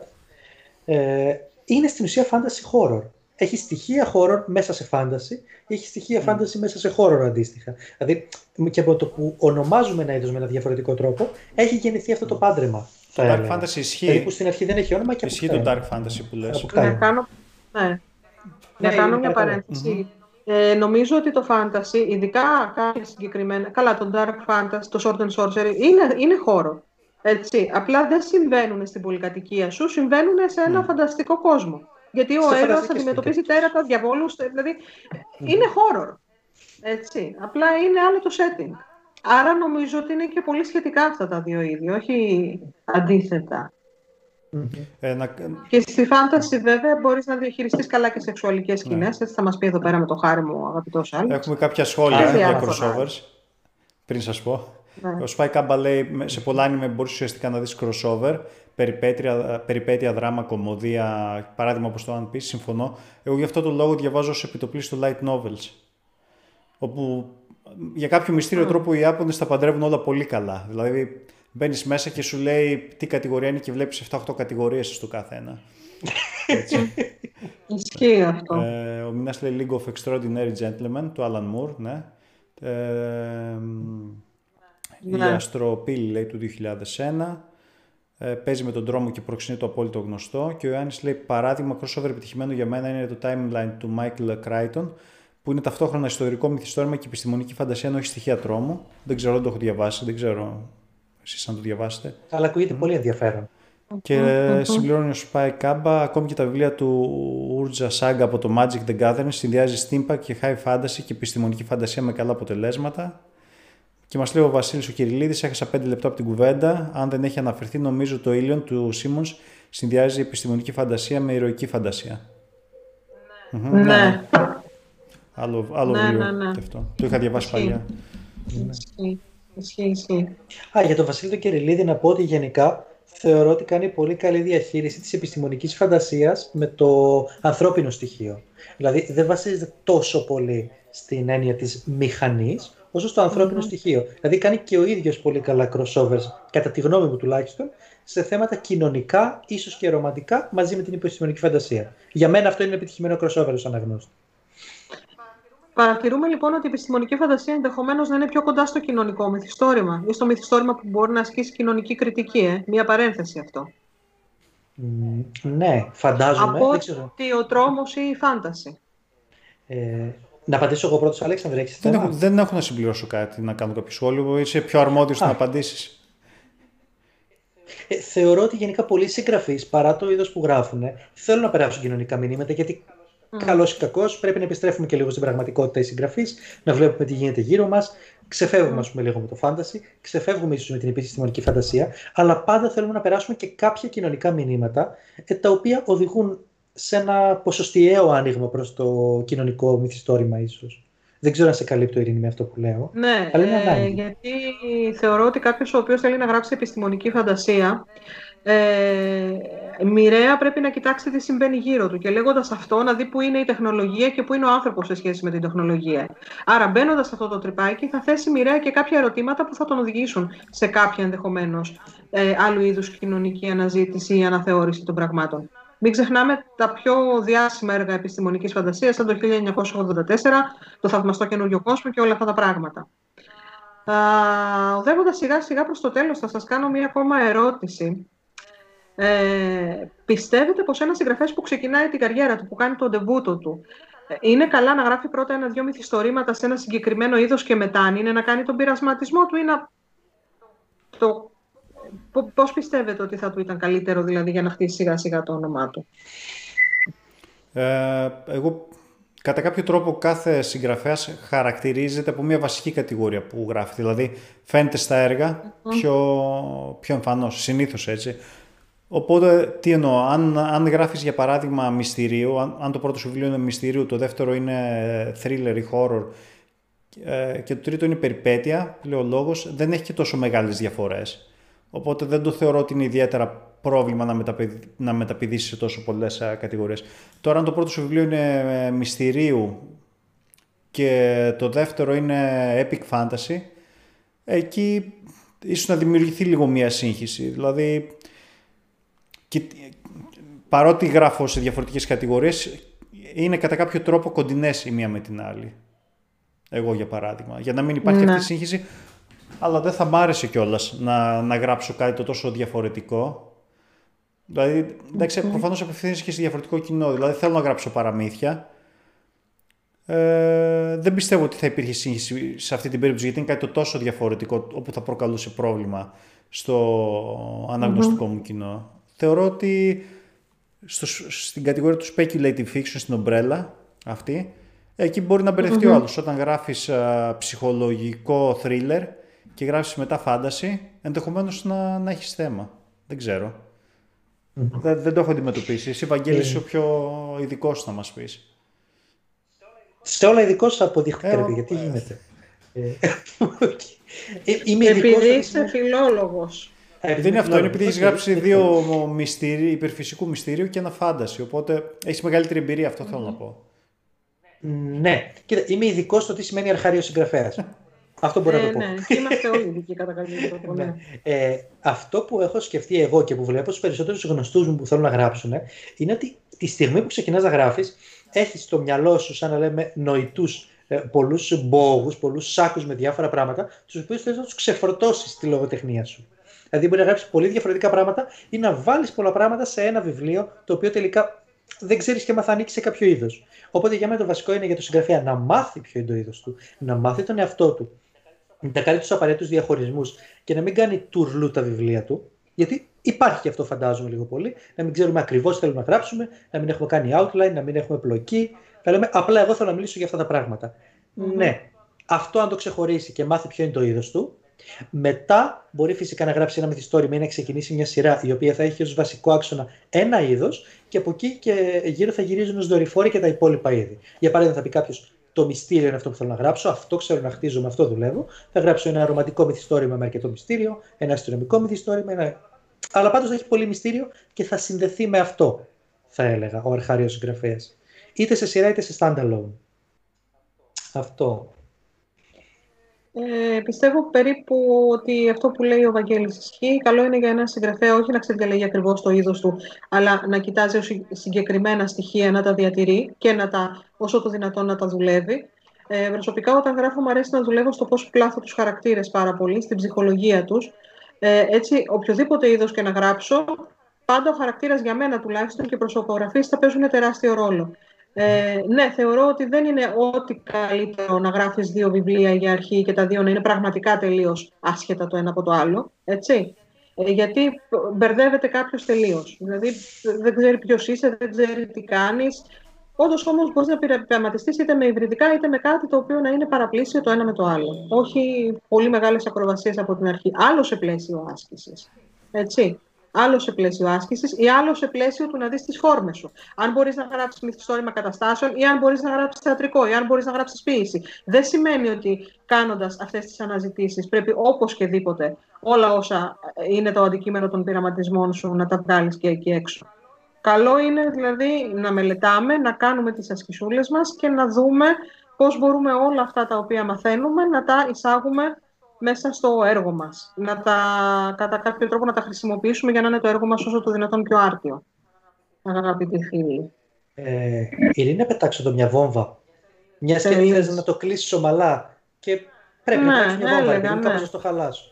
ε, είναι στην ουσία fantasy horror. Έχει στοιχεία horror μέσα σε fantasy, έχει στοιχεία mm. fantasy μέσα σε horror αντίστοιχα. Δηλαδή, και από το που ονομάζουμε ένα είδος με ένα διαφορετικό τρόπο, έχει γεννηθεί αυτό το πάντρεμα. Το Dark Fantasy ισχύει. Δηλαδή που στην αρχή δεν έχει όνομα και Ισχύει το Dark Fantasy που λες. Να κάνω, ναι. να ναι, κάνω μια παρένθεση. Ε, νομίζω ότι το fantasy, ειδικά κάποια συγκεκριμένα, καλά το dark fantasy, το sword and sorcery, είναι, είναι χώρο. Έτσι. Απλά δεν συμβαίνουν στην πολυκατοικία σου, συμβαίνουν σε ένα mm. φανταστικό κόσμο. Γιατί ο έρωτας αντιμετωπίζει τέρατα, διαβόλους, δηλαδή mm. είναι χώρο. Έτσι. Απλά είναι άλλο το setting. Άρα νομίζω ότι είναι και πολύ σχετικά αυτά τα δύο είδη, όχι αντίθετα. Ε, να... Και στη φάνταση βέβαια μπορείς να διαχειριστείς καλά και σεξουαλικές σκηνές, ναι. έτσι θα μας πει εδώ πέρα με το χάρη μου ο αγαπητός άλλος. Έχουμε κάποια σχόλια για crossovers, πριν σας πω. Ναι. Ο Spike Κάμπα λέει, σε πολλά anime μπορείς ουσιαστικά να δεις crossover, περιπέτεια, περιπέτεια δράμα, κομμωδία, παράδειγμα όπως το One Piece, συμφωνώ. Εγώ γι' αυτό το λόγο διαβάζω σε επιτοπλίστου light novels, όπου για κάποιο μυστήριο τρόπο οι Ιάπωνες τα παντρεύουν όλα πολύ καλά. Δηλαδή μπαίνεις μέσα και σου λέει τι κατηγορία είναι και βλέπεις 7-8 κατηγορίες στο καθένα. Ισχύει αυτό. Ε, ο Μινάς λέει League of Extraordinary Gentlemen του Alan Moore, ναι. Ε, Η ναι. Αστροπύλη λέει του 2001. Ε, παίζει με τον δρόμο και προξενεί το απόλυτο γνωστό. Και ο Ιωάννης λέει παράδειγμα crossover επιτυχημένο για μένα είναι το timeline του Michael Crichton που είναι ταυτόχρονα ιστορικό μυθιστόρημα και επιστημονική φαντασία ενώ έχει στοιχεία τρόμου. Δεν ξέρω αν το έχω διαβάσει, δεν ξέρω εσείς αν το διαβάσετε. Αλλά ακούγεται πολύ ενδιαφέρον. Και συμπληρώνει ο Σπάι Κάμπα, ακόμη και τα βιβλία του Ούρτζα Σάγκα από το Magic the Gathering συνδυάζει steampunk και high fantasy και επιστημονική φαντασία με καλά αποτελέσματα. Και μας λέει ο Βασίλης ο Κυριλίδη, έχασα 5 λεπτά από την κουβέντα. Αν δεν έχει αναφερθεί, νομίζω το Ήλιον του Σίμον συνδυάζει επιστημονική φαντασία με ηρωική φαντασία. Ναι. ναι. Άλλο, άλλο ναι, βιβλίο ναι, ναι. αυτό. Το είχα διαβάσει παλιά. Ισχύει, ισχύει. Α, για τον Βασίλη τον Κυριλίδη να πω ότι γενικά θεωρώ ότι κάνει πολύ καλή διαχείριση της επιστημονικής φαντασίας με το ανθρώπινο στοιχείο. Δηλαδή δεν βασίζεται τόσο πολύ στην έννοια της μηχανής, όσο στο ανθρώπινο στοιχείο. Δηλαδή κάνει και ο ίδιος πολύ καλά crossovers, κατά τη γνώμη μου τουλάχιστον, σε θέματα κοινωνικά, ίσως και ρομαντικά, μαζί με την επιστημονική φαντασία. Για μένα αυτό είναι επιτυχημένο crossover ως αναγνώστη. Παρατηρούμε λοιπόν ότι η επιστημονική φαντασία ενδεχομένως να είναι πιο κοντά στο κοινωνικό μυθιστόρημα ή στο μυθιστόρημα που μπορεί να ασκήσει κοινωνική κριτική. Ε. Μία παρένθεση αυτό. ναι, φαντάζομαι. Από ότι ο τρόμο ή η φάνταση. Ε, να απαντήσω εγώ πρώτος, Αλέξανδρε, έχεις δεν, έχω, δεν έχω να συμπληρώσω κάτι, να κάνω κάποιο σχόλιο. Είσαι πιο αρμόδιος να απαντήσεις. Ε, θεωρώ ότι γενικά πολλοί συγγραφείς, παρά το είδος που γράφουν, θέλουν να περάσουν κοινωνικά μηνύματα γιατί Mm. Καλός ή κακός, πρέπει να επιστρέφουμε και λίγο στην πραγματικότητα οι συγγραφεί, να βλέπουμε τι γίνεται γύρω μας. Ξεφεύγουμε, ας πούμε, λίγο με το φάνταση, ξεφεύγουμε ίσως με την επιστημονική φαντασία, αλλά πάντα θέλουμε να περάσουμε και κάποια κοινωνικά μηνύματα, ε, τα οποία οδηγούν σε ένα ποσοστιαίο άνοιγμα προς το κοινωνικό μυθιστόρημα, ίσως. Δεν ξέρω αν σε καλύπτω, Ειρήνη, με αυτό που λέω. Ναι, αλλά ε, γιατί θεωρώ ότι κάποιος ο οποίος θέλει να γράψει επιστημονική φαντασία ε, μοιραία πρέπει να κοιτάξει τι συμβαίνει γύρω του και λέγοντας αυτό να δει πού είναι η τεχνολογία και πού είναι ο άνθρωπος σε σχέση με την τεχνολογία. Άρα, μπαίνοντας σε αυτό το τρυπάκι, θα θέσει μοιραία και κάποια ερωτήματα που θα τον οδηγήσουν σε κάποια ενδεχομένως ε, άλλου είδους κοινωνική αναζήτηση ή αναθεώρηση των πραγμάτων. Μην ξεχνάμε τα πιο διάσημα έργα επιστημονικής φαντασίας, σαν το 1984, το θαυμαστό καινούριο κόσμο και όλα αυτά τα πράγματα. Οδεύοντας σιγά σιγά προς το τέλος, θα σας κάνω μία ακόμα ερώτηση ε, πιστεύετε πως ένας συγγραφέας που ξεκινάει την καριέρα του, που κάνει τον τεμπούτο του, ε, είναι καλά να γράφει πρώτα ένα-δυο μυθιστορήματα σε ένα συγκεκριμένο είδος και μετά αν είναι να κάνει τον πειρασματισμό του ή να... Το... Πώς πιστεύετε ότι θα του ήταν καλύτερο δηλαδή για να χτίσει σιγά σιγά το όνομά του; Ε, εγώ κατά κάποιο τρόπο κάθε συγγραφέας χαρακτηρίζεται από μια βασική κατηγορία που γράφει. Δηλαδή φαίνεται στα έργα πιο, πιο εμφανώς, συνήθως έτσι. Οπότε, τι εννοώ, αν, αν γράφεις για παράδειγμα μυστηρίου, αν, αν το πρώτο σου βιβλίο είναι μυστηρίου, το δεύτερο είναι thriller ή horror ε, και το τρίτο είναι περιπέτεια, λέει ο λόγος, δεν έχει και τόσο μεγάλες διαφορές. Οπότε δεν το θεωρώ ότι είναι ιδιαίτερα πρόβλημα να, μεταπηδ, να μεταπηδήσεις σε τόσο πολλές ε, κατηγορίες. Τώρα, αν το πρώτο σου βιβλίο είναι ε, μυστηρίου και το δεύτερο είναι epic fantasy, εκεί ίσως να δημιουργηθεί λίγο μία σύγχυση. Δηλαδή, και, παρότι γράφω σε διαφορετικές κατηγορίες, είναι κατά κάποιο τρόπο κοντινές η μία με την άλλη. Εγώ για παράδειγμα. Για να μην υπάρχει ναι. αυτή η σύγχυση. Αλλά δεν θα μ' άρεσε κιόλας να, να γράψω κάτι το τόσο διαφορετικό. Δηλαδή, εντάξει, mm. προφανώς απευθύνει και σε διαφορετικό κοινό. Δηλαδή, θέλω να γράψω παραμύθια. Ε, δεν πιστεύω ότι θα υπήρχε σύγχυση σε αυτή την περίπτωση, γιατί είναι κάτι το τόσο διαφορετικό, όπου θα προκαλούσε πρόβλημα στο αναγνωστικό μου κοινό θεωρώ ότι στο, στην κατηγορία του speculative fiction, στην ομπρέλα αυτή, εκεί μπορεί να μπερδευτει ο άλλος. Όταν γράφεις ψυχολογικό thriller και γράφεις μετά fantasy, ενδεχομένως να, να έχεις θέμα. Δεν ξερω Δεν, δεν το έχω αντιμετωπίσει. Εσύ, Βαγγέλη, είσαι ο πιο ειδικός να μας πεις. Σε όλα ειδικός θα αποδείχω, ε, γιατί ε, γίνεται. Ε, Επειδή είσαι φιλόλογος. Δεν είναι αυτό, είναι επειδή έχεις γράψει δύο μυστήρι, υπερφυσικού μυστήριου και ένα φάνταση. Οπότε έχεις μεγαλύτερη εμπειρία, αυτό θέλω να πω. Ναι. Κοίτα, είμαι ειδικός στο τι σημαίνει αρχάριο συγγραφέας. αυτό μπορώ να το πω. Ναι, είμαστε όλοι ειδικοί κατά κάποιο τρόπο. Ναι. ναι. Ε, αυτό που έχω σκεφτεί εγώ και που βλέπω στους περισσότερους γνωστούς μου που θέλουν να γράψουν είναι ότι τη στιγμή που ξεκινάς να γράφεις, έχεις στο μυαλό σου, σαν να λέμε, νοητούς ε, πολλούς μπόγους, πολλούς σάκους με διάφορα πράγματα, τους οποίους θες να τους ξεφορτώσεις τη λογοτεχνία σου. Δηλαδή, μπορεί να γράψεις πολύ διαφορετικά πράγματα ή να βάλεις πολλά πράγματα σε ένα βιβλίο, το οποίο τελικά δεν ξέρεις και θα ανήκει σε κάποιο είδος. Οπότε για μένα το βασικό είναι για το συγγραφέα να μάθει ποιο είναι το είδος του, να μάθει τον εαυτό του, να κάνει τους απαραίτητους διαχωρισμούς και να μην κάνει τουρλού τα βιβλία του. Γιατί υπάρχει και αυτό, φαντάζομαι λίγο πολύ, να μην ξέρουμε ακριβώς τι θέλουμε να γράψουμε, να μην έχουμε κάνει outline, να μην έχουμε πλοκή. Θα λέμε απλά εγώ θέλω να μιλήσω για αυτά τα πραγματα Ναι, αυτό αν το ξεχωρίσει και μάθει ποιο είναι το είδος του, μετά μπορεί φυσικά να γράψει ένα μυθιστόρημα ή να ξεκινήσει μια σειρά η οποία θα έχει ως βασικό άξονα ένα είδος και από εκεί και γύρω θα γυρίζουν ως δορυφόροι και τα υπόλοιπα είδη. Για παράδειγμα, θα πει κάποιος: Το μυστήριο είναι αυτό που θέλω να γράψω, αυτό ξέρω να χτίζω, με αυτό δουλεύω. Θα γράψω ένα ρομαντικό μυθιστόρημα με αρκετό μυστήριο, ένα αστυνομικό μυθιστόρημα. Ένα... Αλλά πάντως θα έχει πολύ μυστήριο και θα συνδεθεί με αυτό, θα έλεγα, ο αρχάριο συγγραφέας. Είτε σε σειρά είτε σε standalone. Αυτό. Ε, πιστεύω περίπου ότι αυτό που λέει ο Βαγγέλης ισχύει. Καλό είναι για ένα συγγραφέα όχι να ξεδιαλέγει ακριβώς το είδος του, αλλά να κοιτάζει συγκεκριμένα στοιχεία, να τα διατηρεί και να τα, όσο το δυνατόν να τα δουλεύει. Ε, προσωπικά, όταν γράφω, μου αρέσει να δουλεύω στο πώς πλάθω τους χαρακτήρες πάρα πολύ, στην ψυχολογία τους. Ε, έτσι, οποιοδήποτε είδος και να γράψω, πάντα ο χαρακτήρας για μένα τουλάχιστον και οι προσωπογραφίε θα παίζουν τεράστιο ρόλο. Ε, ναι, θεωρώ ότι δεν είναι ό,τι καλύτερο να γράφεις δύο βιβλία για αρχή και τα δύο να είναι πραγματικά τελείως άσχετα το ένα από το άλλο, έτσι. Ε, γιατί μπερδεύεται κάποιος τελείως. Δηλαδή δεν ξέρει ποιος είσαι, δεν ξέρει τι κάνεις. Όντως όμως μπορείς να πειραματιστείς είτε με υβριδικά είτε με κάτι το οποίο να είναι παραπλήσιο το ένα με το άλλο. Όχι πολύ μεγάλες ακροβασίες από την αρχή. Άλλο σε πλαίσιο άσκησης. Έτσι άλλο σε πλαίσιο άσκησης ή άλλο σε πλαίσιο του να δεις τις φόρμες σου. Αν μπορείς να γράψεις μυθιστόρημα καταστάσεων ή αν μπορείς να γράψεις θεατρικό ή αν μπορείς να γράψεις ποίηση. Δεν σημαίνει ότι κάνοντας αυτές τις αναζητήσεις πρέπει οπωσδήποτε όλα όσα είναι το αντικείμενο των πειραματισμών σου να τα βγάλεις και εκεί έξω. Καλό είναι δηλαδή να μελετάμε, να κάνουμε τις ασκησούλες μας και να δούμε πώς μπορούμε όλα αυτά τα οποία μαθαίνουμε να τα εισάγουμε μέσα στο έργο μας. Να τα, κατά κάποιο τρόπο να τα χρησιμοποιήσουμε για να είναι το έργο μας όσο το δυνατόν πιο άρτιο. Αγαπητοί φίλοι. Ε, Ειρήνη, πετάξω εδώ μια βόμβα. Μιας και θες να το κλείσεις ομαλά και πρέπει ναι, να πετάξω μια βόμβα, έλεγα, ναι. κάπως το χαλάσω.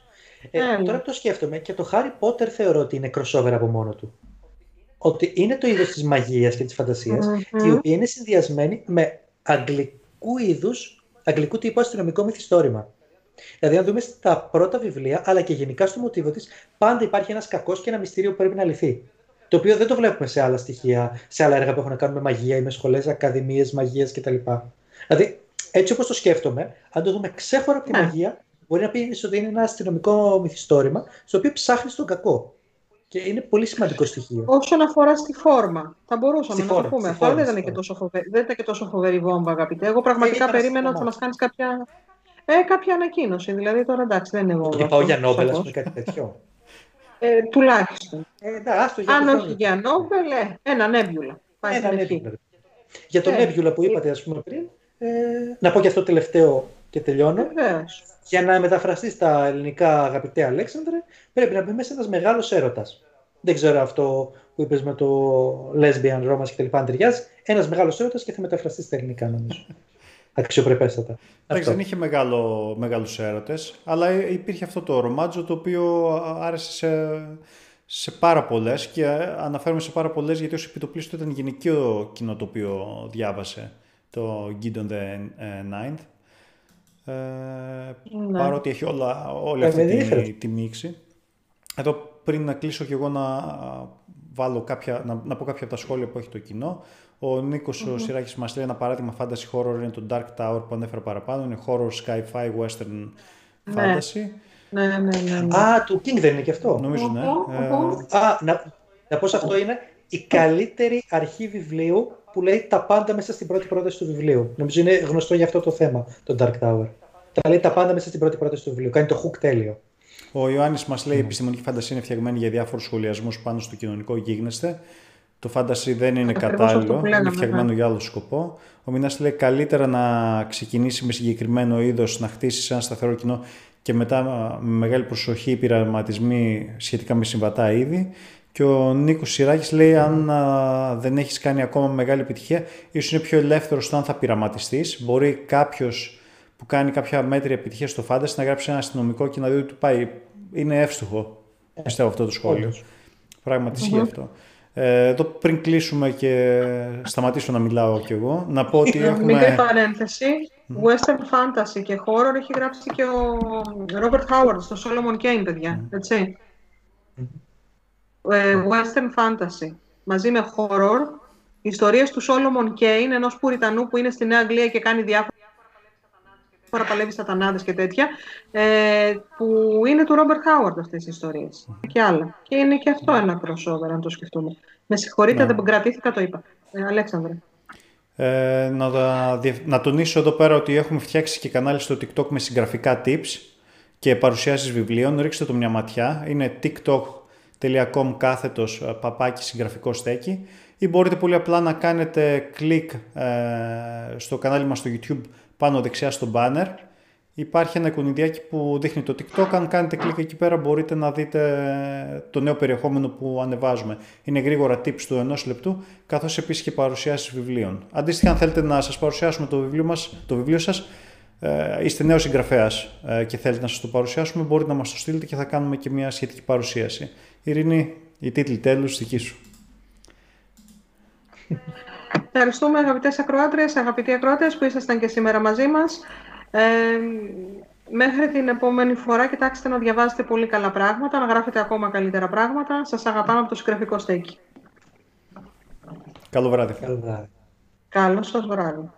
Ε, τώρα που το σκέφτομαι και το Harry Potter θεωρώ ότι είναι crossover από μόνο του. Ότι είναι το είδος της μαγείας και της φαντασιας η οποία είναι συνδυασμένη με αγγλικού είδους, αγγλικού τύπου αστυνομικό μυθιστόρημα. Δηλαδή, αν δούμε στα πρώτα βιβλία, αλλά και γενικά στο μοτίβο της, πάντα υπάρχει ένας κακός και ένα μυστήριο που πρέπει να λυθεί. Το οποίο δεν το βλέπουμε σε άλλα στοιχεία, σε άλλα έργα που έχουν να κάνουν με μαγεία ή με σχολές, ακαδημίες μαγεία κτλ. Δηλαδή, έτσι όπως το σκέφτομαι, αν το δούμε ξέχωρα από τη ναι. μαγεία, μπορεί να πει ότι είναι ένα αστυνομικό μυθιστόρημα, στο οποίο ψάχνει τον κακό. Και είναι πολύ σημαντικό στοιχείο. Όσον αφορά στη φόρμα, θα μπορούσαμε να το πούμε. Αυτό δεν, ήταν και τόσο φοβερή, δεν ήταν και τόσο φοβερή βόμβα, αγαπητέ. Εγώ πραγματικά περίμενα ότι θα μας κάνεις κάποια ε, κάποια ανακοίνωση. Δηλαδή τώρα εντάξει, δεν είναι εγώ. Και πάω για Νόμπελ, ας πούμε, κάτι τέτοιο. Ε, τουλάχιστον. Ε, άστο, για Αν όχι για Νόμπελ, ε, ένα νέμπιουλα. Πάει ένα νέμπιουλα. Για τον ε, νέμπιουλα που είπατε, ας πούμε πριν, ε, να πω και αυτό τελευταίο και τελειώνω. Βεβαίως. Για να μεταφραστεί στα ελληνικά, αγαπητέ Αλέξανδρε, πρέπει να μπει μέσα ένας μεγάλος έρωτας. Δεν ξέρω αυτό που είπες με το lesbian, Ρώμα και τα λοιπά, αν ταιριάζει. Ένας μεγάλος έρωτας και θα μεταφραστεί στα ελληνικά, νομίζω αξιοπρεπέστατα. Εντάξει, δεν είχε μεγάλο, μεγάλους έρωτες, αλλά υπήρχε αυτό το ρομάτζο το οποίο άρεσε σε, σε πάρα πολλές και αναφέρομαι σε πάρα πολλές γιατί ως επιτοπλίστων ήταν γυναικείο κοινό το οποίο διάβασε το Gideon the Ninth. Ε, ναι. Παρότι έχει όλα, όλη αυτή τη, τη, μίξη. Εδώ πριν να κλείσω και εγώ να, βάλω κάποια, να, να πω κάποια από τα σχόλια που έχει το κοινό. Ο Νίκος mm-hmm. ο Σιράκης μας λέει ένα παράδειγμα fantasy horror είναι το Dark Tower που ανέφερα παραπάνω. Είναι horror sci-fi western ναι. fantasy. Ναι, ναι, ναι, ναι. Α, του King δεν είναι και αυτό. Νομίζω, ναι. Ε, Α, να, να πω σε αυτό είναι η καλύτερη αρχή βιβλίου που λέει τα πάντα μέσα στην πρώτη πρόταση του βιβλίου. Νομίζω είναι γνωστό για αυτό το θέμα, το Dark Tower. Τα λέει τα πάντα μέσα στην πρώτη πρόταση του βιβλίου. Κάνει το hook τέλειο. Ο Ιωάννης μας λέει: Η επιστημονική φαντασία είναι φτιαγμένη για διάφορους σχολιασμούς πάνω στο κοινωνικό γίγνεσθε. Το fantasy δεν είναι κατάλληλο, είναι φτιαγμένο ναι. για άλλο σκοπό. Ο Μινάς λέει καλύτερα να ξεκινήσει με συγκεκριμένο είδος, να χτίσεις ένα σταθερό κοινό και μετά με μεγάλη προσοχή πειραματισμοί σχετικά με συμβατά είδη Και ο Νίκος Σιράκης λέει αν δεν έχεις κάνει ακόμα μεγάλη επιτυχία, ίσως είναι πιο ελεύθερο στο αν θα πειραματιστείς. Μπορεί κάποιος που κάνει κάποια μέτρια επιτυχία στο φάνταση να γράψει ένα αστυνομικό και να δει ότι πάει. Είναι εύστοχο, πιστεύω αυτό το σχόλιο. Πράγματι ισχύει αυτό. Ε, εδώ πριν κλείσουμε και σταματήσω να μιλάω κι εγώ, να πω ότι έχουμε... Μικρή παρένθεση, western fantasy και horror έχει γράψει και ο Robert Howard στο Solomon Kane, παιδιά, έτσι. Ε, western fantasy, μαζί με horror, ιστορίες του Solomon Kane, ενός Πουριτανού που είναι στη Νέα Αγγλία και κάνει διάφορα παραπαλεύεις σατανάδε και τέτοια, ε, που είναι του Ρόμπερτ Χάουαρντ αυτές οι ιστορίες. Και άλλα. Και είναι και αυτό ένα crossover, αν το σκεφτούμε. Με συγχωρείτε, ναι. δεν κρατήθηκα, το είπα. Ε, Αλέξανδρε. Ε, να, να τονίσω εδώ πέρα ότι έχουμε φτιάξει και κανάλι στο TikTok με συγγραφικά tips και παρουσιάσεις βιβλίων. Ρίξτε το μια ματιά. Είναι tiktok.com κάθετος ε, παπάκι συγγραφικό στέκι ή μπορείτε πολύ απλά να κάνετε κλικ ε, στο κανάλι μας στο YouTube πάνω δεξιά στο banner υπάρχει ένα εικονιδιάκι που δείχνει το TikTok. Αν κάνετε κλικ εκεί πέρα μπορείτε να δείτε το νέο περιεχόμενο που ανεβάζουμε. Είναι γρήγορα tips του ενός λεπτού, καθώς επίσης και παρουσιάσεις βιβλίων. Αντίστοιχα, αν θέλετε να σας παρουσιάσουμε το βιβλίο, μας, το βιβλίο σας, ε, είστε νέος συγγραφέας ε, και θέλετε να σας το παρουσιάσουμε, μπορείτε να μας το στείλετε και θα κάνουμε και μια σχετική παρουσίαση. Ειρήνη, η τίτλη τέλους, δική σου. Ευχαριστούμε αγαπητές ακροάτριες, αγαπητοί ακροάτες που ήσασταν και σήμερα μαζί μας. Ε, μέχρι την επόμενη φορά κοιτάξτε να διαβάζετε πολύ καλά πράγματα, να γράφετε ακόμα καλύτερα πράγματα. Σας αγαπάμε από το συγγραφικό στέκι. Καλό βράδυ. Καλό βράδυ. Καλό σας βράδυ.